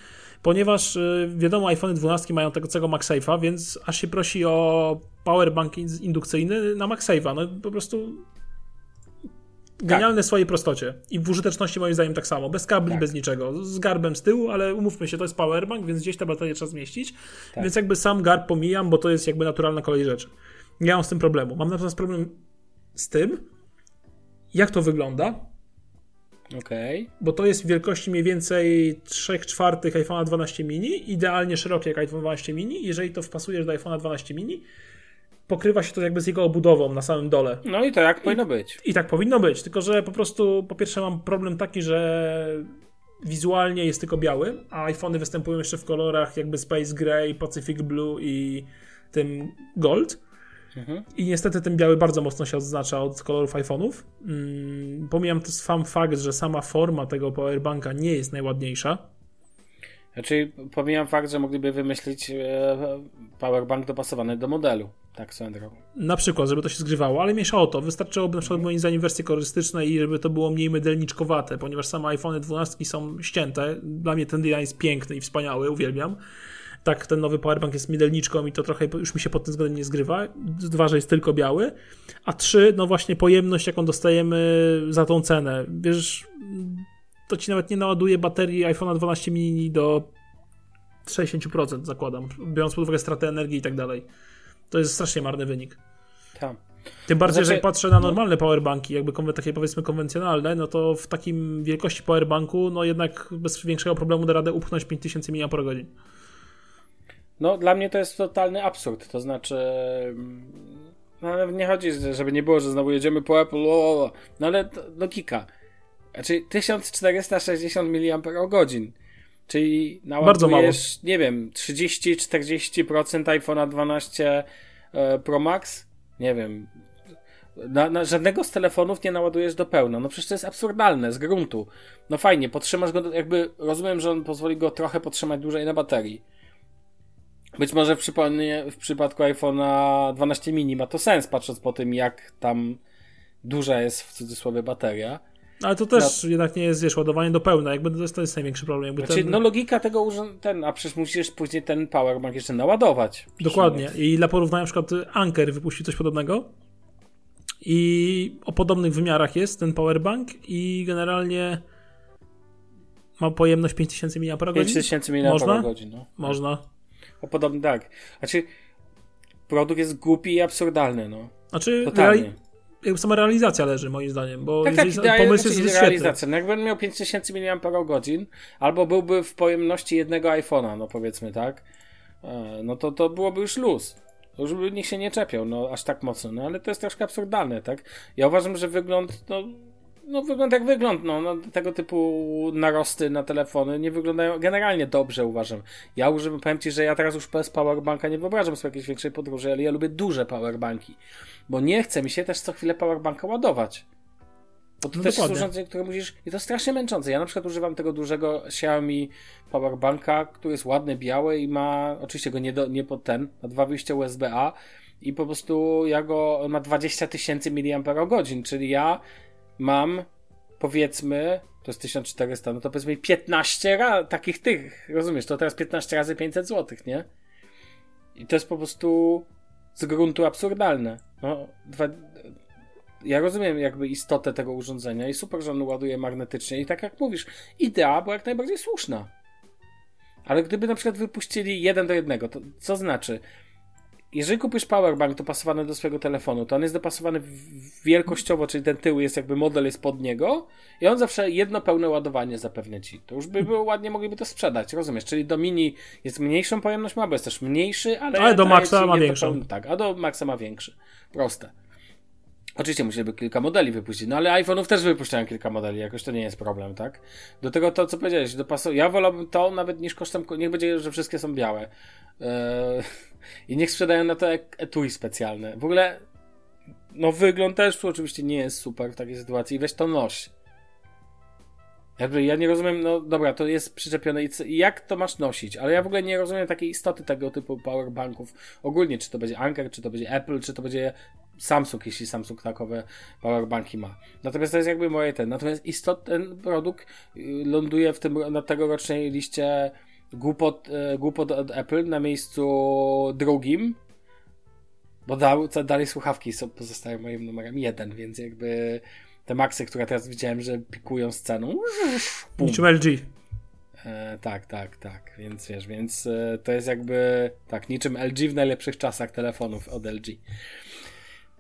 Ponieważ y, wiadomo, iPhone 12 mają tego całego MagSafe'a, więc aż się prosi o powerbank indukcyjny na MagSafe'a. No po prostu Genialne w swojej prostocie i w użyteczności moim zdaniem tak samo. Bez kabli, tak. bez niczego. Z garbem z tyłu, ale umówmy się, to jest powerbank, więc gdzieś ta bateria trzeba zmieścić. Tak. Więc jakby sam garb pomijam, bo to jest jakby naturalna kolej rzeczy. Nie mam z tym problemu. Mam natomiast problem z tym, jak to wygląda. Okej. Okay. Bo to jest wielkości mniej więcej 3 czwartych iPhone'a 12 mini, idealnie szerokie jak iPhone 12 mini. Jeżeli to wpasujesz do iPhone'a 12 mini, pokrywa się to jakby z jego obudową na samym dole. No i to jak powinno być. I tak powinno być, tylko że po prostu po pierwsze mam problem taki, że wizualnie jest tylko biały, a iPhony występują jeszcze w kolorach jakby Space Gray, Pacific Blue i tym Gold. Mhm. I niestety ten biały bardzo mocno się odznacza od kolorów iPhone'ów. Hmm, pomijam to sam fakt, że sama forma tego powerbanka nie jest najładniejsza. Znaczy, pomijam fakt, że mogliby wymyślić e, powerbank dopasowany do modelu. Tak, swoją drogą. Na przykład, żeby to się zgrywało, ale mniejsza o to. Wystarczyłoby na przykład moim zdaniem wersje kolorystyczne i żeby to było mniej mydelniczkowate, ponieważ same iPhone 12 są ścięte. Dla mnie ten design jest piękny i wspaniały, uwielbiam. Tak, ten nowy powerbank jest mydelniczką i to trochę już mi się pod tym względem nie zgrywa. Dwa, że jest tylko biały. A trzy, no właśnie pojemność, jaką dostajemy za tą cenę. Wiesz, to ci nawet nie naładuje baterii iPhone'a 12 mini do 60% zakładam, biorąc pod uwagę stratę energii i tak dalej. To jest strasznie marny wynik. Tam. Tym bardziej, Znaczy- że jak patrzę na normalne powerbanki, jakby takie powiedzmy konwencjonalne, no to w takim wielkości powerbanku, no jednak bez większego problemu da radę upchnąć 5000 mAh. No, dla mnie to jest totalny absurd. To znaczy. No, nie chodzi, że- żeby nie było, że znowu jedziemy po Apple. o. No ale logika. Znaczy 1460 mAh. Czyli naładujesz, nie wiem, 30-40% iPhone'a 12 e, Pro Max? Nie wiem. Na, na żadnego z telefonów nie naładujesz do pełna. No przecież to jest absurdalne z gruntu. No fajnie, podtrzymasz go, jakby rozumiem, że on pozwoli go trochę podtrzymać dłużej na baterii. Być może w, w przypadku iPhone'a 12 mini ma to sens, patrząc po tym, jak tam duża jest w cudzysłowie bateria. Ale to też jednak nie jest, wiesz, ładowanie do pełna, jakby to jest, to jest największy problem. Jakby Znaczy, ten... no logika tego ten, a przecież musisz później ten powerbank jeszcze naładować. Przecież Dokładnie. nie- I dla porównania, na przykład Anker wypuścił coś podobnego. I o podobnych wymiarach jest ten powerbank i generalnie ma pojemność 5000 mAh. 5000 Można? mAh. No. Można. O podobny, tak. Znaczy, produkt jest głupi i absurdalny, no. Znaczy, Totalnie. reali- jakby sama realizacja leży, moim zdaniem, bo Tak, tak, jeżeli- idea- pomysł znaczy, jest świetny. realizacja. No jakbym miał 5000 mAh, albo byłby w pojemności jednego iPhone'a, no powiedzmy tak, e, no to, to byłoby już luz. To Już by nikt się nie czepiał, no aż tak mocno, no ale to jest troszkę absurdalne, tak? Ja uważam, że wygląd, no, no wygląd jak wygląd, no, no tego typu narosty na telefony nie wyglądają generalnie dobrze, uważam. Ja używam, powiem Ci, że ja teraz już bez powerbanka nie wyobrażam sobie jakiejś większej podróży, ale ja lubię duże powerbanki, bo nie chce mi się też co chwilę powerbanka ładować. Bo to No też jest urządzenie, które musisz. I to strasznie męczące. Ja na przykład używam tego dużego Xiaomi Powerbanka, który jest ładny, biały i ma. Oczywiście go nie, do, nie pod ten, ma dwa wyjścia USB-A i po prostu ja go. On ma 20 tysięcy mAh, czyli ja mam powiedzmy. To jest 1400, no to powiedzmy 15 ra- takich tych, rozumiesz? To teraz 15 razy 500 zł, nie? I to jest po prostu z gruntu absurdalne. No, dwa, ja rozumiem jakby istotę tego urządzenia i super, że on ładuje magnetycznie i tak jak mówisz, idea była jak najbardziej słuszna. Ale gdyby na przykład wypuścili jeden do jednego, to co znaczy? Jeżeli kupisz powerbank dopasowany do swojego telefonu, to on jest dopasowany wielkościowo, czyli ten tył jest jakby model jest pod niego i on zawsze jedno pełne ładowanie zapewnia ci. To już by było ładnie, mogliby to sprzedać, rozumiesz? Czyli do mini jest mniejszą pojemność ma, bo jest też mniejszy, ale, Ale do maxa ma większą. pełne- tak, a do maxa ma większy. Proste. Oczywiście musieliby kilka modeli wypuścić, no ale iPhone'ów też wypuszczają kilka modeli, jakoś to nie jest problem, tak? Do tego to, co powiedziałeś, dopasu... ja wolałbym to nawet niż kosztem, niech będzie, że wszystkie są białe. Eee, I niech sprzedają na to etui specjalne. W ogóle, no wygląd też tu oczywiście nie jest super w takiej sytuacji, weź to noś. Jakby ja nie rozumiem, no dobra, to jest przyczepione i jak to masz nosić, ale ja w ogóle nie rozumiem takiej istoty tego typu powerbanków. Ogólnie, czy to będzie Anker, czy to będzie Apple, czy to będzie Samsung, jeśli Samsung takowe powerbanki ma. Natomiast to jest jakby moje ten. Natomiast istot, ten produkt y, ląduje w tym, na tegorocznej liście głupot, e, głupot od Apple na miejscu drugim, bo dalej słuchawki są, pozostają moim numerem jeden, więc jakby te maksy, które teraz widziałem, że pikują z ceną. Bum. Niczym LG. E, tak, tak, tak. Więc wiesz, więc e, to jest jakby tak, niczym LG w najlepszych czasach telefonów od LG.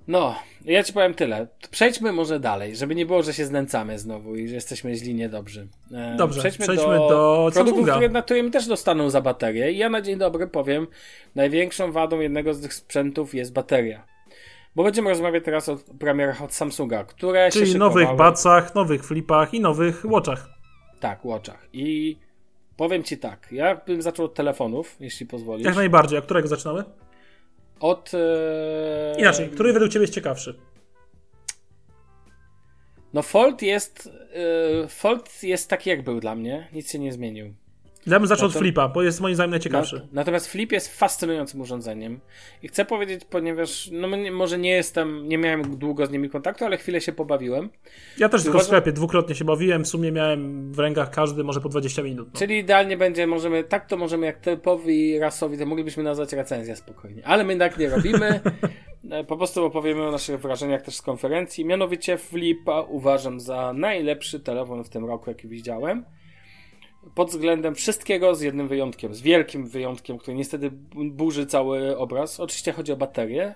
No, ja ci powiem tyle. Przejdźmy może dalej, żeby nie było, że się znęcamy znowu i że jesteśmy źli, niedobrzy. E, Dobrze, przejdźmy do produktów, Samsunga. które, na którym też dostaną za baterię. I ja na dzień dobry powiem, największą wadą jednego z tych sprzętów jest bateria. Bo będziemy rozmawiać teraz o premierach od Samsunga, które się Czyli szykowały. nowych Batsach, nowych Flipach i nowych Watchach. Tak, Watchach. I powiem ci tak, ja bym zaczął od telefonów, jeśli pozwolisz. Jak najbardziej. A którego zaczynamy? Od. E... Inaczej, który według Ciebie jest ciekawszy? No, Fold jest. E... Fold jest taki, jak był dla mnie. Nic się nie zmienił. Ja bym zaczął No od flipa, bo jest moim zdaniem najciekawszy. Na- Natomiast Flip jest fascynującym urządzeniem. I chcę powiedzieć, ponieważ no może nie jestem, nie miałem długo z nimi kontaktu, ale chwilę się pobawiłem. Ja też tylko w sklepie dwukrotnie się bawiłem, w sumie miałem w rękach każdy może po 20 minut. No. Czyli idealnie będzie, możemy, tak to możemy jak typowi rasowi, to moglibyśmy nazwać recenzję spokojnie. Ale my tak nie robimy. E, Po prostu opowiemy o naszych wrażeniach też z konferencji. Mianowicie Flipa uważam za najlepszy telefon w tym roku, jaki widziałem. Pod względem wszystkiego z jednym wyjątkiem, z wielkim wyjątkiem, który niestety bu- burzy cały obraz. Oczywiście chodzi o baterię.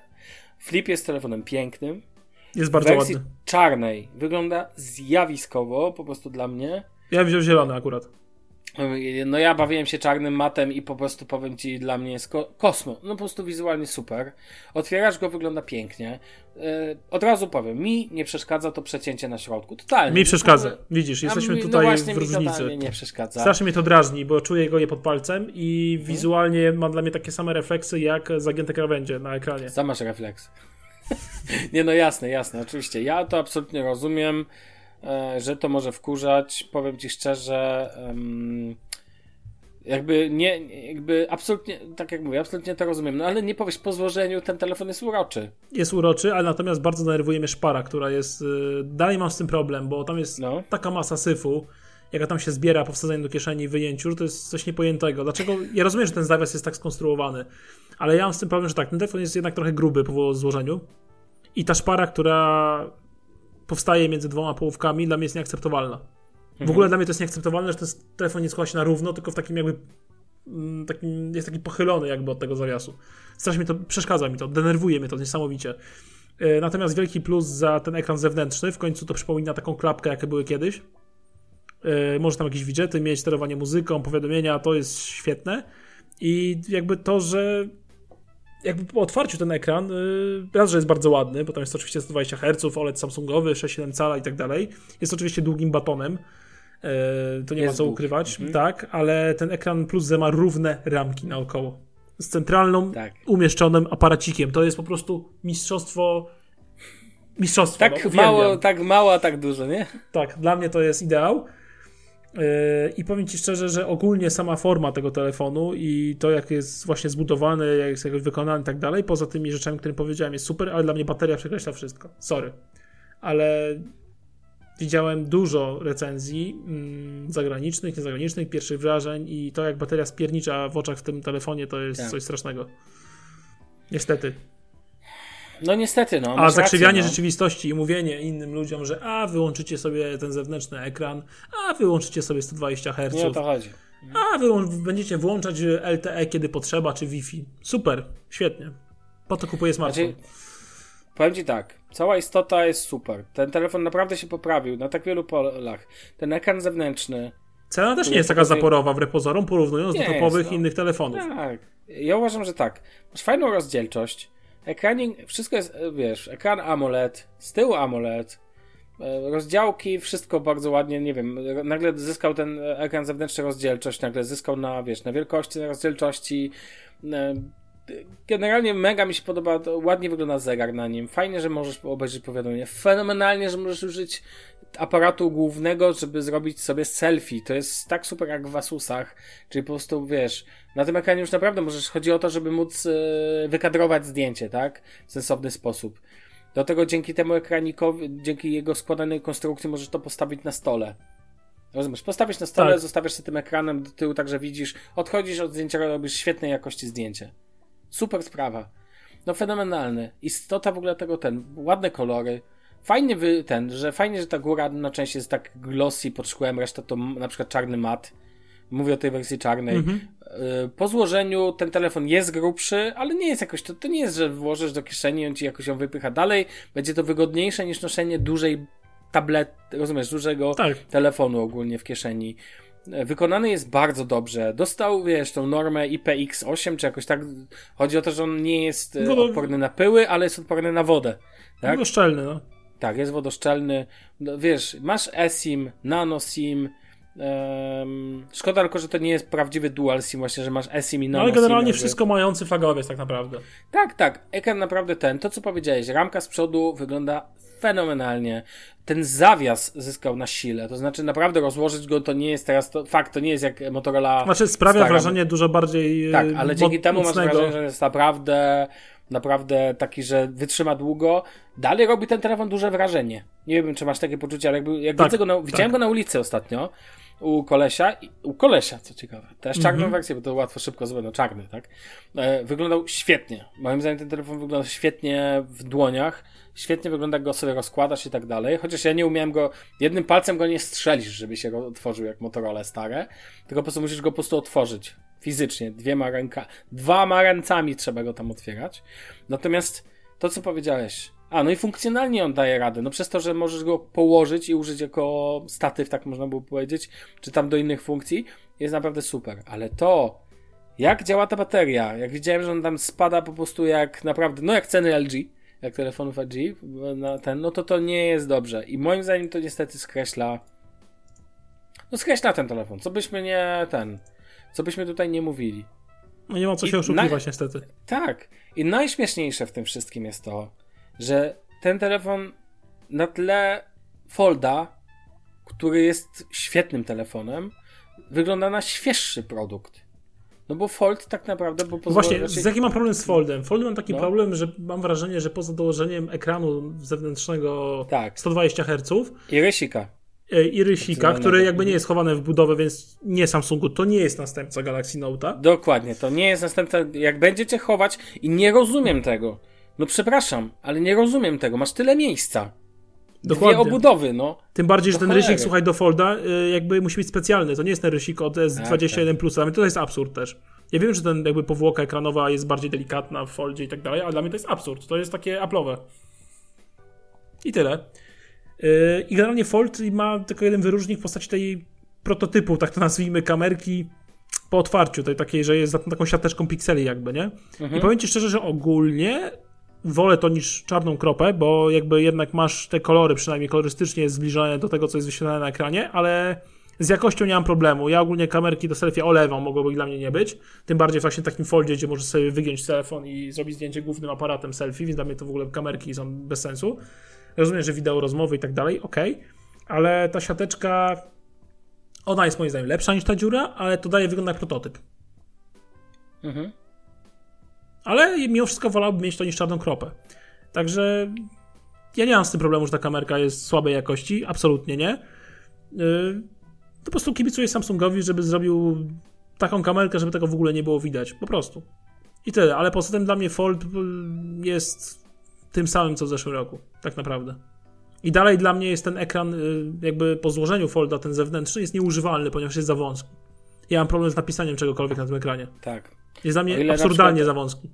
Flip jest telefonem pięknym. Jest bardzo ładny. czarnej wygląda zjawiskowo, po prostu dla mnie. Ja wziął zielony akurat. No ja bawiłem się czarnym matem i po prostu powiem ci, dla mnie jest ko- kosmo. No po prostu wizualnie super. Otwierasz go, wygląda pięknie. Yy, od razu powiem, mi nie przeszkadza to przecięcie na środku. Totalnie. Mi przeszkadza. Ogóle- Widzisz, jesteśmy mi- tutaj no w mi różnicy. totalnie nie przeszkadza. Strasznie mnie to drażni, bo czuję go je pod palcem i Mhm. wizualnie ma dla mnie takie same refleksy jak zagięte krawędzie na ekranie. Sam masz refleks. nie no jasne, jasne, oczywiście. Ja to absolutnie rozumiem, że to może wkurzać. Powiem ci szczerze, jakby nie, jakby absolutnie, tak jak mówię, absolutnie to rozumiem. No ale nie powiesz, po złożeniu ten telefon jest uroczy. Jest uroczy, ale natomiast bardzo denerwuje mnie szpara, która jest... y, Dalej mam z tym problem, bo tam jest No. taka masa syfu, jaka tam się zbiera po wsadzeniu do kieszeni i wyjęciu, że to jest coś niepojętego. Dlaczego? Ja rozumiem, że ten zawias jest tak skonstruowany, ale ja mam z tym problem, że tak, ten telefon jest jednak trochę gruby po złożeniu i ta szpara, która powstaje między dwoma połówkami, dla mnie jest nieakceptowalna. W ogóle dla mnie to jest nieakceptowalne, że ten telefon nie składa się na równo, tylko w takim jakby mm, takim, jest taki pochylony jakby od tego zawiasu. Strasznie mi to, przeszkadza mi to, denerwuje mnie to niesamowicie. E, Natomiast wielki plus za ten ekran zewnętrzny, w końcu to przypomina taką klapkę, jakie były kiedyś. E, Może tam jakieś widgety mieć, sterowanie muzyką, powiadomienia, to jest świetne. I jakby to, że jakby po otwarciu ten ekran, y, raz, że jest bardzo ładny, bo tam jest oczywiście 120 Hz, OLED Samsungowy, 6,7 cala i tak dalej. Jest oczywiście długim batonem, y, to nie ma Jest co długi. ukrywać, Mhm. tak, ale ten ekran Plus Z ma równe ramki naokoło. Z centralną, Tak. umieszczonym aparacikiem. To jest po prostu mistrzostwo. Mistrzostwo. Tak no, mało, tak mało, a tak dużo, nie? Tak, dla mnie to jest ideał. Yy, I powiem Ci szczerze, że ogólnie sama forma tego telefonu i to, jak jest właśnie zbudowany, jak jest jakoś wykonany i tak dalej, poza tymi rzeczami, które powiedziałem, jest super, ale dla mnie bateria przekreśla wszystko. Sorry. Ale widziałem dużo recenzji mm, zagranicznych, niezagranicznych, pierwszych wrażeń i to, jak bateria spiernicza w oczach w tym telefonie, to jest Tak. coś strasznego. Niestety. No niestety, no. A zakrzywianie rację, no. rzeczywistości i mówienie innym ludziom, że a wyłączycie sobie ten zewnętrzny ekran, a wyłączycie sobie 120 Hz, Nie o to chodzi. a wyłą- będziecie włączać LTE kiedy potrzeba, czy Wi-Fi. Super, świetnie. Po to kupuję smartfon. Znaczy, powiem ci tak, cała istota jest super. Ten telefon naprawdę się poprawił na tak wielu polach. Ten ekran zewnętrzny. Cena też nie jest taka zaporowa wbrew pozorom, porównując do topowych jest, no. innych telefonów. Tak. Ja uważam, że tak. Masz fajną rozdzielczość. Ekranik, wszystko jest, e, wiesz, ekran AMOLED, z tyłu AMOLED, e, rozdziałki, wszystko bardzo ładnie, nie wiem, r- nagle zyskał ten e, ekran zewnętrzny rozdzielczość, nagle zyskał na, wiesz, na wielkości, na rozdzielczości. Generalnie mega mi się podoba, to ładnie wygląda zegar na nim. Fajnie, że możesz obejrzeć powiadomienie. Fenomenalnie, że możesz użyć aparatu głównego, żeby zrobić sobie selfie. To jest tak super jak w Asusach, czyli po prostu wiesz, na tym ekranie już naprawdę możesz, chodzi o to, żeby móc e, wykadrować zdjęcie, tak? W sensowny sposób. Do tego dzięki temu ekranikowi, dzięki jego składanej konstrukcji możesz to postawić na stole. Rozumiesz? Postawisz na stole, Tak. zostawiasz się tym ekranem do tyłu, tak że widzisz, odchodzisz od zdjęcia, robisz świetnej jakości zdjęcie. Super sprawa. No fenomenalny. Istota w ogóle tego ten, ładne kolory. Fajnie wy, ten, że fajnie, że ta góra na części jest tak glossy pod szkłem, reszta to na przykład czarny mat. Mówię o tej wersji czarnej. Mhm. Y, Po złożeniu ten telefon jest grubszy, ale nie jest jakoś, to, to nie jest, że włożysz do kieszeni i on ci jakoś ją wypycha dalej. Będzie to wygodniejsze niż noszenie dużej tablet, rozumiesz, dużego Tak. telefonu ogólnie w kieszeni. Wykonany jest bardzo dobrze. Dostał, wiesz, tą normę IPX8, czy jakoś tak. Chodzi o to, że on nie jest e, Wodo- odporny na pyły, ale jest odporny na wodę. Tak? Tak? szczelny, no. Tak, jest wodoszczelny. No, wiesz, masz eSIM, nano SIM. em, szkoda tylko, że to nie jest prawdziwy dual SIM, właśnie, że masz eSIM i No nano ale generalnie jakby- wszystko mający flagowiec tak naprawdę. Tak, tak. Ekran naprawdę ten. To, co powiedziałeś, ramka z przodu wygląda fenomenalnie. Ten zawias zyskał na sile, to znaczy naprawdę rozłożyć go to nie jest teraz, to, fakt, to nie jest jak Motorola Znaczy sprawia stara. wrażenie dużo bardziej Tak, e, ale dzięki temu masz wrażenie, że jest naprawdę, naprawdę taki, że wytrzyma długo. Dalej robi ten telefon duże wrażenie. Nie wiem, czy masz takie poczucie, ale jakby, jak Tak, widzę go na, widziałem tak. go na ulicy ostatnio u kolesia, i- u kolesia, co ciekawe. Też czarną Mhm. wersję, bo to łatwo szybko zrobić, no czarny, tak? E, wyglądał świetnie. Moim zdaniem ten telefon wygląda świetnie w dłoniach. Świetnie wygląda, jak go sobie rozkładasz i tak dalej. Chociaż ja nie umiałem go, jednym palcem go nie strzelisz, żeby się otworzył jak Motorola stare. Tylko po prostu musisz go po prostu otworzyć. Fizycznie, dwiema ręka, dwoma ręcami trzeba go tam otwierać. Natomiast to, co powiedziałeś, a no i funkcjonalnie on daje radę. No przez to, że możesz go położyć i użyć jako statyw, tak można było powiedzieć, czy tam do innych funkcji, jest naprawdę super. Ale to, jak działa ta bateria, jak widziałem, że on tam spada po prostu jak naprawdę, no jak ceny LG, jak telefonów LG, na ten, no to to nie jest dobrze. I moim zdaniem to niestety skreśla, no skreśla ten telefon. Co byśmy nie, ten, co byśmy tutaj nie mówili. No nie ma co I się oszukiwać na- niestety. Tak. I najśmieszniejsze w tym wszystkim jest to, że ten telefon na tle Folda, który jest świetnym telefonem, wygląda na świeższy produkt. No bo Fold tak naprawdę, bo pozwala Właśnie, raczej... z jakim mam problem z Foldem? Foldem mam taki No. problem, że mam wrażenie, że poza dołożeniem ekranu zewnętrznego Tak. 120 Hz I rysika. e, i rysika, który jakby nie jest chowane w budowę, więc nie Samsungu, to nie jest następca Galaxy Note'a. Dokładnie, to nie jest następca. Jak będziecie chować i nie rozumiem tego. No przepraszam, ale nie rozumiem tego. Masz tyle miejsca. Dokładnie. Dwie obudowy, no. Tym bardziej, że ten rysik, słuchaj, do Folda y, jakby musi być specjalny. To nie jest ten rysik od S21 tak. Plus. Dla mnie to jest absurd też. Ja wiem, że ten jakby powłoka ekranowa jest bardziej delikatna w Foldzie i tak dalej, ale dla mnie to jest absurd. To jest takie Apple'owe. I tyle. Y, I generalnie Fold ma tylko jeden wyróżnik w postaci tej prototypu, tak to nazwijmy, kamerki po otwarciu, tej takiej, że jest za taką siateczką pikseli jakby, nie? I powiem Ci szczerze, że ogólnie wolę to niż czarną kropę, bo jakby jednak masz te kolory, przynajmniej kolorystycznie zbliżone do tego, co jest wyświetlane na ekranie, ale z jakością nie mam problemu. Ja ogólnie kamerki do selfie olewam, mogłoby ich dla mnie nie być. Tym bardziej właśnie w takim foldzie, gdzie możesz sobie wygiąć telefon i zrobić zdjęcie głównym aparatem selfie, więc dla mnie to w ogóle kamerki są bez sensu. Rozumiem, że wideo rozmowy i tak dalej, okej, ale ta siateczka, ona jest moim zdaniem lepsza niż ta dziura, ale to daje wygląd jak prototyp. Mhm. Ale mimo wszystko wolałbym mieć to niż czarną kropę. Także ja nie mam z tym problemu, że ta kamerka jest słabej jakości. Absolutnie nie. Yy, To po prostu kibicuję Samsungowi, żeby zrobił taką kamerkę, żeby tego w ogóle nie było widać. Po prostu. I tyle. Ale poza tym dla mnie Fold y, jest tym samym, co w zeszłym roku. Tak naprawdę. I dalej dla mnie jest ten ekran, y, jakby po złożeniu Folda, ten zewnętrzny, jest nieużywalny, ponieważ jest za wąski. Ja mam problem z napisaniem czegokolwiek na tym ekranie. Tak. Jest dla mnie absurdalnie przykład- za wąski.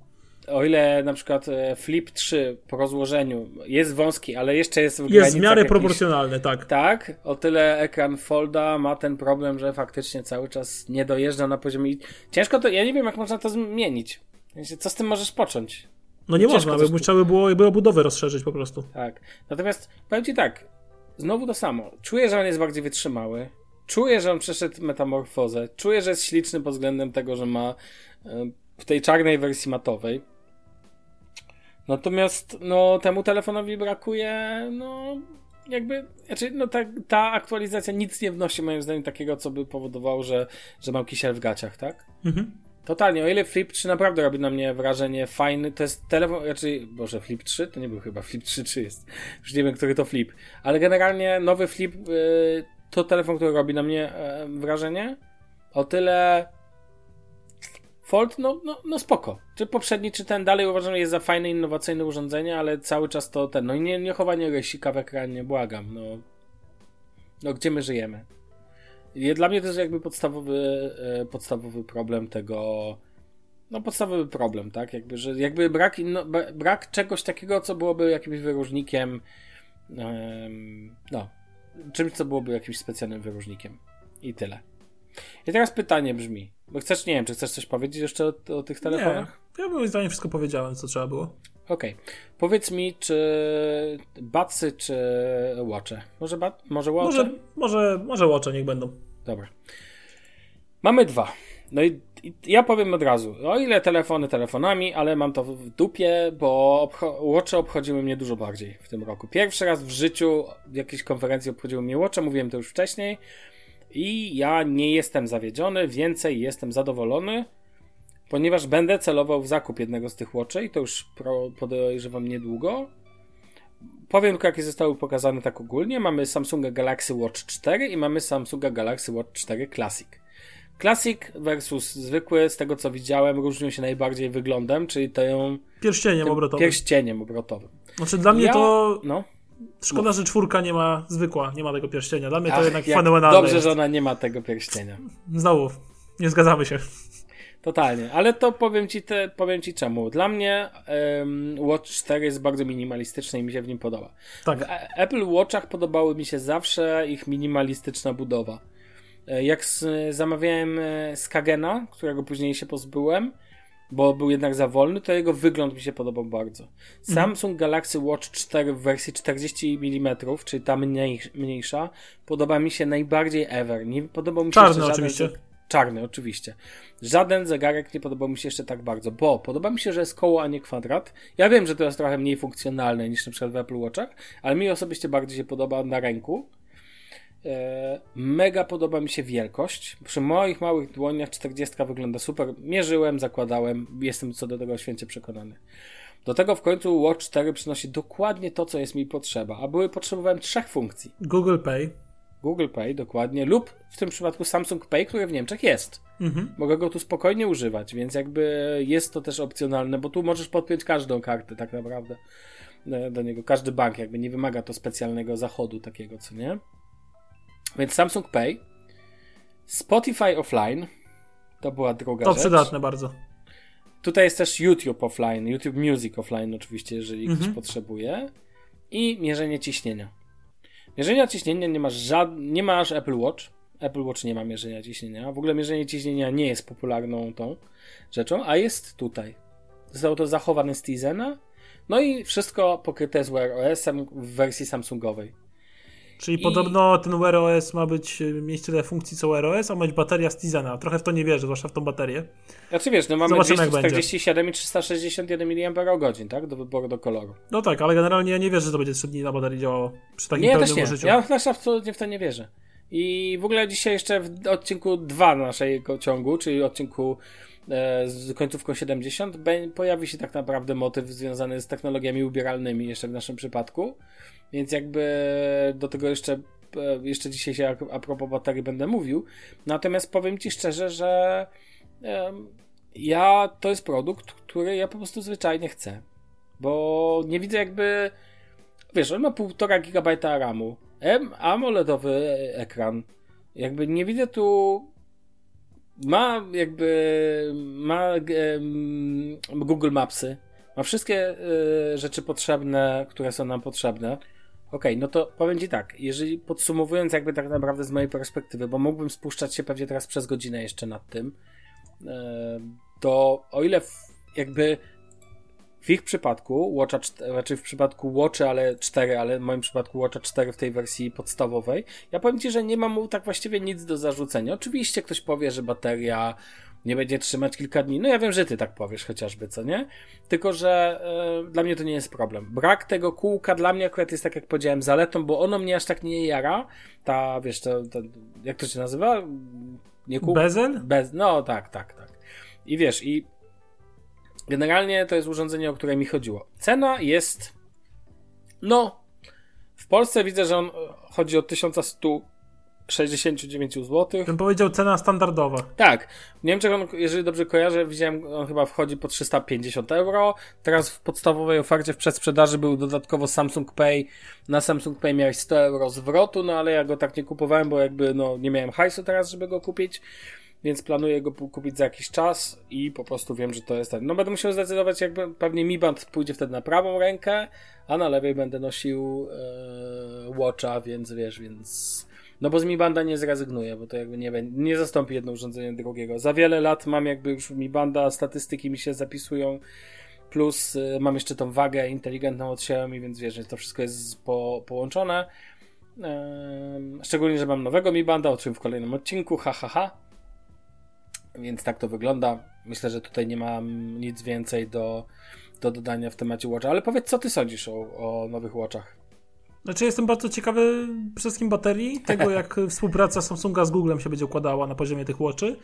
O ile na przykład e, Flip 3 po rozłożeniu jest wąski, ale jeszcze jest w Jest w granicach miarę jakichś- proporcjonalny, tak. Tak, o tyle ekran Folda ma ten problem, że faktycznie cały czas nie dojeżdża na poziomie. Ciężko to, ja nie wiem, jak można to zmienić. Co z tym możesz począć? No nie Ciężko można, by tu- trzeba by było jakby obudowę rozszerzyć po prostu. Tak. Natomiast powiem ci tak, znowu to samo. Czuję, że on jest bardziej wytrzymały. Czuję, że on przeszedł metamorfozę. Czuję, że jest śliczny pod względem tego, że ma e, w tej czarnej wersji matowej. Natomiast no, temu telefonowi brakuje, no, jakby, znaczy, no, ta, ta aktualizacja nic nie wnosi, moim zdaniem, takiego, co by powodowało, że, że mam kisiel w gaciach, tak? Mhm. Totalnie, o ile Flip 3 naprawdę robi na mnie wrażenie fajny, to jest telefon, raczej, boże, Flip 3? To nie był chyba Flip 3, czy jest? Już nie wiem, który to Flip. Ale generalnie nowy Flip y, to telefon, który robi na mnie e, wrażenie. O tyle Fold, no, no, no spoko. Czy poprzedni, czy ten dalej uważam, jest za fajne, innowacyjne urządzenie, ale cały czas to ten, no i nie, nie chowanie rysika w ekranie, błagam, no. No, gdzie my żyjemy? I Dla mnie to jest jakby podstawowy, e, podstawowy problem tego. No, podstawowy problem, tak? Jakby, że jakby brak, inno, bra- brak czegoś takiego, co byłoby jakimś wyróżnikiem. em, no, czymś, co byłoby jakimś specjalnym wyróżnikiem. I tyle. I teraz pytanie brzmi. Bo chcesz, nie wiem, czy chcesz coś powiedzieć jeszcze o, o tych Nie, telefonach? ja moim zdaniem wszystko powiedziałem, co trzeba było. Okej. Powiedz mi, czy Batsy, czy Watche? Może, bat, może Watche? Może, może, może łocze niech będą. Dobra. Mamy dwa. No i, i ja powiem od razu, o ile telefony telefonami, ale mam to w dupie, bo obcho- Watche obchodziły mnie dużo bardziej w tym roku. Pierwszy raz w życiu w jakiejś konferencji obchodziły mnie Watche, mówiłem to już wcześniej i ja nie jestem zawiedziony, więcej jestem zadowolony, ponieważ będę celował w zakup jednego z tych Watchy i to już pro, podejrzewam niedługo. Powiem tylko, jakie zostały pokazane tak ogólnie. Mamy Samsunga Galaxy Watch 4 i mamy Samsunga Galaxy Watch 4 Classic. Classic versus zwykły, z tego co widziałem, różnią się najbardziej wyglądem, czyli tą Pierścieniem tym obrotowym. pierścieniem obrotowym. Znaczy dla mnie Ja- to No, szkoda, że czwórka nie ma zwykła, nie ma tego pierścienia. Dla mnie to Ach, jednak jak fenomenalne Dobrze, jest. że ona nie ma tego pierścienia. Znowu, nie zgadzamy się. Totalnie, ale to powiem ci, te, powiem ci czemu. Dla mnie em, Watch 4 jest bardzo minimalistyczny i mi się w nim podoba. Tak. W Apple Watchach podobały mi się zawsze ich minimalistyczna budowa. E, Jak s- zamawiałem e, Skagena, którego później się pozbyłem, bo był jednak za wolny, to jego wygląd mi się podobał bardzo. Samsung Galaxy Watch 4 w wersji 40 mm, czyli ta mniej, mniejsza, podoba mi się najbardziej ever. Nie podobał mi się Czarny oczywiście. Czarny, oczywiście. Żaden zegarek nie podobał mi się jeszcze tak bardzo, bo podoba mi się, że jest koło, a nie kwadrat. Ja wiem, że to jest trochę mniej funkcjonalne niż na przykład w Apple Watchach, ale mi osobiście bardziej się podoba na ręku. E, Mega podoba mi się wielkość. Przy moich małych dłoniach 40 wygląda super. Mierzyłem, zakładałem, jestem co do tego święcie przekonany. Do tego w końcu Watch 4 przynosi dokładnie to, co jest mi potrzeba, a były potrzebowałem trzech funkcji. Google Pay. Google Pay dokładnie, lub w tym przypadku Samsung Pay, który w Niemczech jest. Mhm. Mogę go tu spokojnie używać, więc jakby jest to też opcjonalne, bo tu możesz podpiąć każdą kartę tak naprawdę e, do niego. Każdy bank jakby nie wymaga to specjalnego zachodu takiego, co nie? Więc Samsung Pay, Spotify Offline, to była druga To rzecz. przydatne bardzo. Tutaj jest też YouTube offline, YouTube Music offline oczywiście, jeżeli ktoś Mhm. potrzebuje. I mierzenie ciśnienia. Mierzenia ciśnienia nie masz żad... nie masz Apple Watch. Apple Watch nie ma mierzenia ciśnienia. W ogóle mierzenie ciśnienia nie jest popularną tą rzeczą, a jest tutaj. Zostało to zachowane z Tizena. No i wszystko pokryte z Wear OS-em w wersji Samsungowej. Czyli I- podobno ten Wear OS ma być, y, mieć tyle funkcji co Wear OS, a ma być bateria z Tizena. Trochę w to nie wierzę, zwłaszcza w tą baterię. Znaczy wiesz, no mamy Zobaczymy, jak 247 i 361 mAh, tak? Do wyboru do koloru. No tak, ale generalnie ja nie wierzę, że to będzie 3 dni na baterii działało przy takim Nie, ja pełnym też nie. użyciu. Ja też absolutnie w to nie wierzę. I w ogóle dzisiaj jeszcze w odcinku 2 naszego ciągu, czyli odcinku e, z końcówką 70, be- pojawi się tak naprawdę motyw związany z technologiami ubieralnymi jeszcze w naszym przypadku. Więc jakby do tego jeszcze, e, jeszcze dzisiaj się a, propos baterii będę mówił. Natomiast powiem Ci szczerze, że ja to jest produkt, który ja po prostu zwyczajnie chcę. Bo nie widzę jakby Wiesz, on ma 1,5 GB RAMu. M AMOLEDowy ekran. Jakby nie widzę tu. Ma jakby. Ma em, Google Mapsy. Ma wszystkie e, rzeczy potrzebne, które są nam potrzebne. Okej, no to powiem Ci tak, jeżeli podsumowując jakby tak naprawdę z mojej perspektywy, bo mógłbym spuszczać się pewnie teraz przez godzinę jeszcze nad tym, e, to o ile jakby w ich przypadku, Watcha, raczej w przypadku Watcha, ale 4, ale w moim przypadku Watcha 4 w tej wersji podstawowej, ja powiem Ci, że nie mam mu tak właściwie nic do zarzucenia. Oczywiście ktoś powie, że bateria nie będzie trzymać kilka dni. No ja wiem, że Ty tak powiesz chociażby, co nie? Tylko, że e, dla mnie to nie jest problem. Brak tego kółka dla mnie akurat jest, tak jak powiedziałem, zaletą, bo ono mnie aż tak nie jara. Ta, wiesz, to, to jak to się nazywa? Nie kółko? Bezel? Bez, no tak, tak, tak. I wiesz, i generalnie to jest urządzenie, o które mi chodziło. Cena jest, no, w Polsce widzę, że on e, chodzi o 1169 zł. Bym powiedział cena standardowa. Tak, w Niemczech on, jeżeli dobrze kojarzę, widziałem, on chyba wchodzi po 350 euro. Teraz w podstawowej ofercie w przedsprzedaży był dodatkowo Samsung Pay. Na Samsung Pay miałeś 100 euro zwrotu, no ale ja go tak nie kupowałem, bo jakby no nie miałem hajsu teraz, żeby go kupić. Więc planuję go kupić za jakiś czas i po prostu wiem, że to jest ten. No będę musiał zdecydować, jakby pewnie Mi Band pójdzie wtedy na prawą rękę, a na lewej będę nosił e, Watcha, więc wiesz, więc no bo z Mi Banda nie zrezygnuję, bo to jakby nie, nie zastąpi jedno urządzenie drugiego. Za wiele lat mam jakby już Mi Banda, statystyki mi się zapisują, plus y, mam jeszcze tą wagę inteligentną od Xiaomi, więc wiesz, że to wszystko jest po, połączone. Szczególnie, że mam nowego Mi Banda, o czym w kolejnym odcinku, ha ha ha. Więc tak to wygląda. Myślę, że tutaj nie mam nic więcej do, do dodania w temacie Watcha. Ale powiedz, co ty sądzisz o, o nowych Watchach? Znaczy jestem bardzo ciekawy przede wszystkim baterii, tego jak współpraca Samsunga z Googlem się będzie układała na poziomie tych Watchy.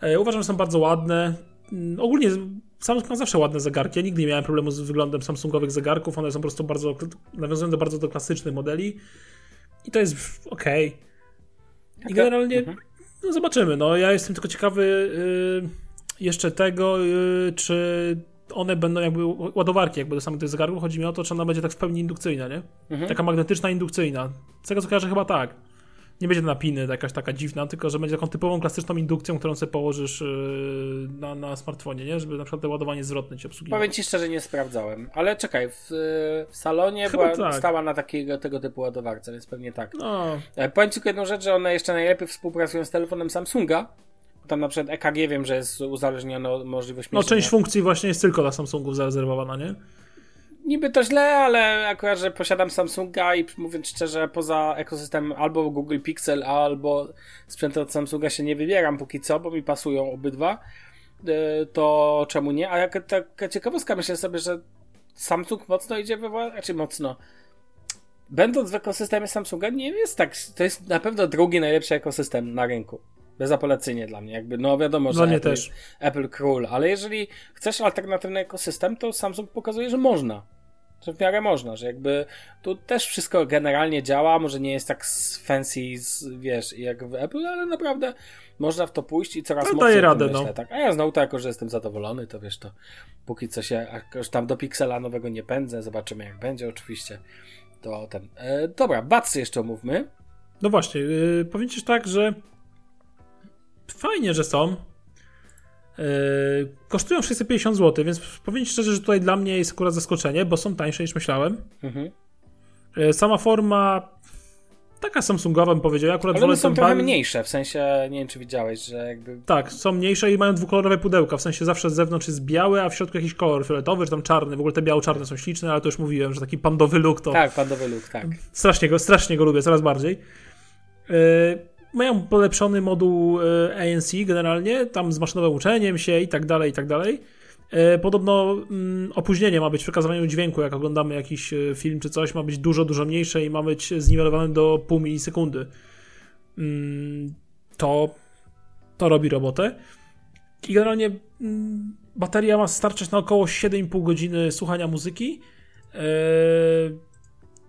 E, uważam, że są bardzo ładne. Mm, ogólnie Samsung ma zawsze ładne zegarki. Ja nigdy nie miałem problemu z wyglądem Samsungowych zegarków. One są po prostu bardzo, nawiązują do bardzo do klasycznych modeli. I to jest ok. I generalnie mhm. No zobaczymy. No, ja jestem tylko ciekawy yy, jeszcze tego, yy, czy one będą jakby ładowarki jakby do samych tych zegarków. Chodzi mi o to, czy ona będzie tak w pełni indukcyjna, nie? Mhm. Taka magnetyczna indukcyjna. Z tego co kojarzę chyba tak nie będzie to napiny jakaś taka dziwna, tylko że będzie taką typową klasyczną indukcją, którą sobie położysz yy, na, na smartfonie, nie? Żeby na przykład to ładowanie zwrotne ci obsługiwało. Powiem ci szczerze, nie sprawdzałem. Ale czekaj, w, w salonie była, tak. stała na takiego tego typu ładowarce, więc pewnie tak. No. E, powiem ci jedną rzecz, że one jeszcze najlepiej współpracują z telefonem Samsunga, tam na przykład EKG wiem, że jest uzależnione od możliwości. No część funkcji właśnie jest tylko dla Samsungów zarezerwowana, nie? Niby to źle, ale akurat, że posiadam Samsunga i mówiąc szczerze, poza ekosystemem albo Google Pixel, albo sprzęty od Samsunga się nie wybieram póki co, bo mi pasują obydwa, e, to czemu nie? A jak taka ciekawostka, myślę sobie, że Samsung mocno idzie we znaczy mocno. Będąc w ekosystemie Samsunga, nie jest tak. To jest na pewno drugi najlepszy ekosystem na rynku. Bezapelacyjnie dla mnie. Jakby, no wiadomo, że Apple, też. Apple król, ale jeżeli chcesz alternatywny ekosystem, to Samsung pokazuje, że można że w miarę można, że jakby tu też wszystko generalnie działa, może nie jest tak fancy, wiesz, jak w Apple, ale naprawdę można w to pójść i coraz no, mocniej daje radę, myślę, no. tak. A ja znowu to jako, że jestem zadowolony, to wiesz, to póki co się, już tam do Pixela nowego nie pędzę, zobaczymy jak będzie oczywiście, to ten. E, dobra, Batsy jeszcze omówmy. No właśnie, yy, powiem ci tak, że fajnie, że są, kosztują 650 zł, więc powiem szczerze, że tutaj dla mnie jest akurat zaskoczenie, bo są tańsze niż myślałem. Mhm. Yy, sama forma taka Samsungowa bym powiedział. Ja akurat Ale one są trochę mniejsze, w sensie, nie wiem czy widziałeś, że jakby... Tak, są mniejsze i mają dwukolorowe pudełka, w sensie zawsze z zewnątrz jest białe, a w środku jakiś kolor fioletowy, czy tam czarny. W ogóle te biało-czarne są śliczne, ale to już mówiłem, że taki pandowy look to... Tak, pandowy look, tak. Strasznie go, strasznie go lubię, coraz bardziej. Yy, mają polepszony moduł e, ANC generalnie, tam z maszynowym uczeniem się i tak dalej, i tak dalej. E, podobno mm, opóźnienie ma być w przekazywaniu dźwięku, jak oglądamy jakiś e, film czy coś, ma być dużo, dużo mniejsze i ma być zniwelowane do pół milisekundy. Mm, to, to robi robotę. I generalnie mm, bateria ma starczyć na około 7,5 godziny słuchania muzyki.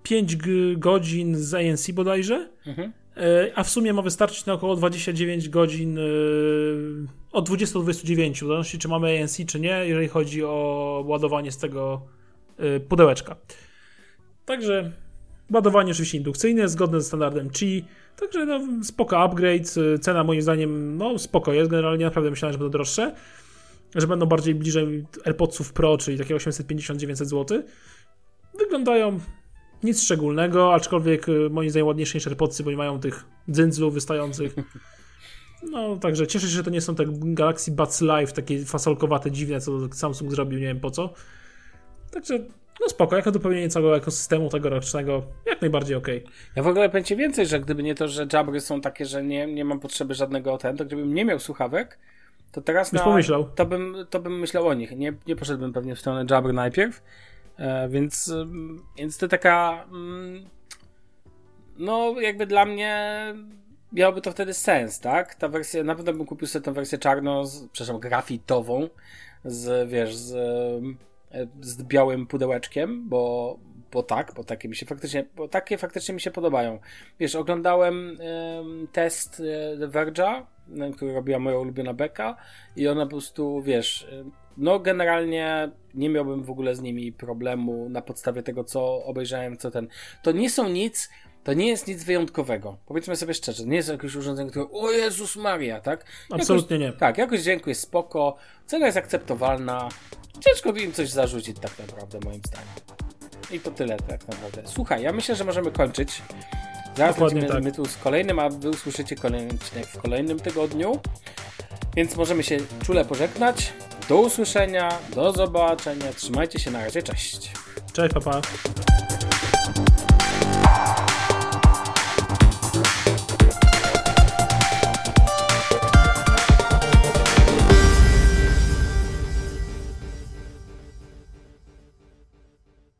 5 godzin z ANC bodajże. Mhm. E, a w sumie ma wystarczyć na około 29 godzin, e, od 20 do 29, w zależności czy mamy ANC czy nie, jeżeli chodzi o ładowanie z tego e, pudełeczka. Także ładowanie oczywiście indukcyjne, zgodne ze standardem Qi, także no, spoko upgrade, cena moim zdaniem no spoko jest, generalnie naprawdę myślałem, że będą droższe, że będą bardziej bliżej AirPodsów Pro, czyli takie 850-900 zł. Wyglądają nic szczególnego, aczkolwiek y, moim zdaniem ładniejsze niż AirPodsy, bo nie mają tych dzyndzlów wystających. No, także cieszę się, że to nie są te Galaxy Buds Live, takie fasolkowate, dziwne, co Samsung zrobił, nie wiem po co. Także, no spoko, jako dopełnienie całego ekosystemu tegorocznego, jak najbardziej ok. Ja w ogóle będzie więcej, że gdyby nie to, że jabry są takie, że nie, nie mam potrzeby żadnego ten, to gdybym nie miał słuchawek, to teraz na, pomyślał. To, bym, to bym myślał o nich. Nie, nie poszedłbym pewnie w stronę jabry najpierw, więc, więc to taka. Mm, no, jakby dla mnie miałoby to wtedy sens, tak? Ta wersja, na pewno bym kupił sobie tę wersję czarną, z, przepraszam, grafitową, z, wiesz, z, e, z białym pudełeczkiem, bo, bo tak, bo takie mi się faktycznie, bo takie faktycznie mi się podobają. Wiesz, oglądałem test e, The Verge'a, który robiła moja ulubiona beka i ona po prostu, wiesz, no generalnie nie miałbym w ogóle z nimi problemu na podstawie tego, co obejrzałem, co ten. To nie są nic, to nie jest nic wyjątkowego. Powiedzmy sobie szczerze, nie jest jakieś urządzenie, które o Jezus Maria, tak? Absolutnie jakoś, nie. Tak, jakość dźwięku jest spoko, cena jest akceptowalna, ciężko by im coś zarzucić tak naprawdę moim zdaniem. I to tyle tak naprawdę. Słuchaj, ja myślę, że możemy kończyć. Zaraz Dokładnie będziemy tak. tu z kolejnym, a wy usłyszycie kolejny odcinek w kolejnym tygodniu. Więc możemy się czule pożegnać. Do usłyszenia, do zobaczenia. Trzymajcie się na razie, cześć. Cześć, papa. Pa.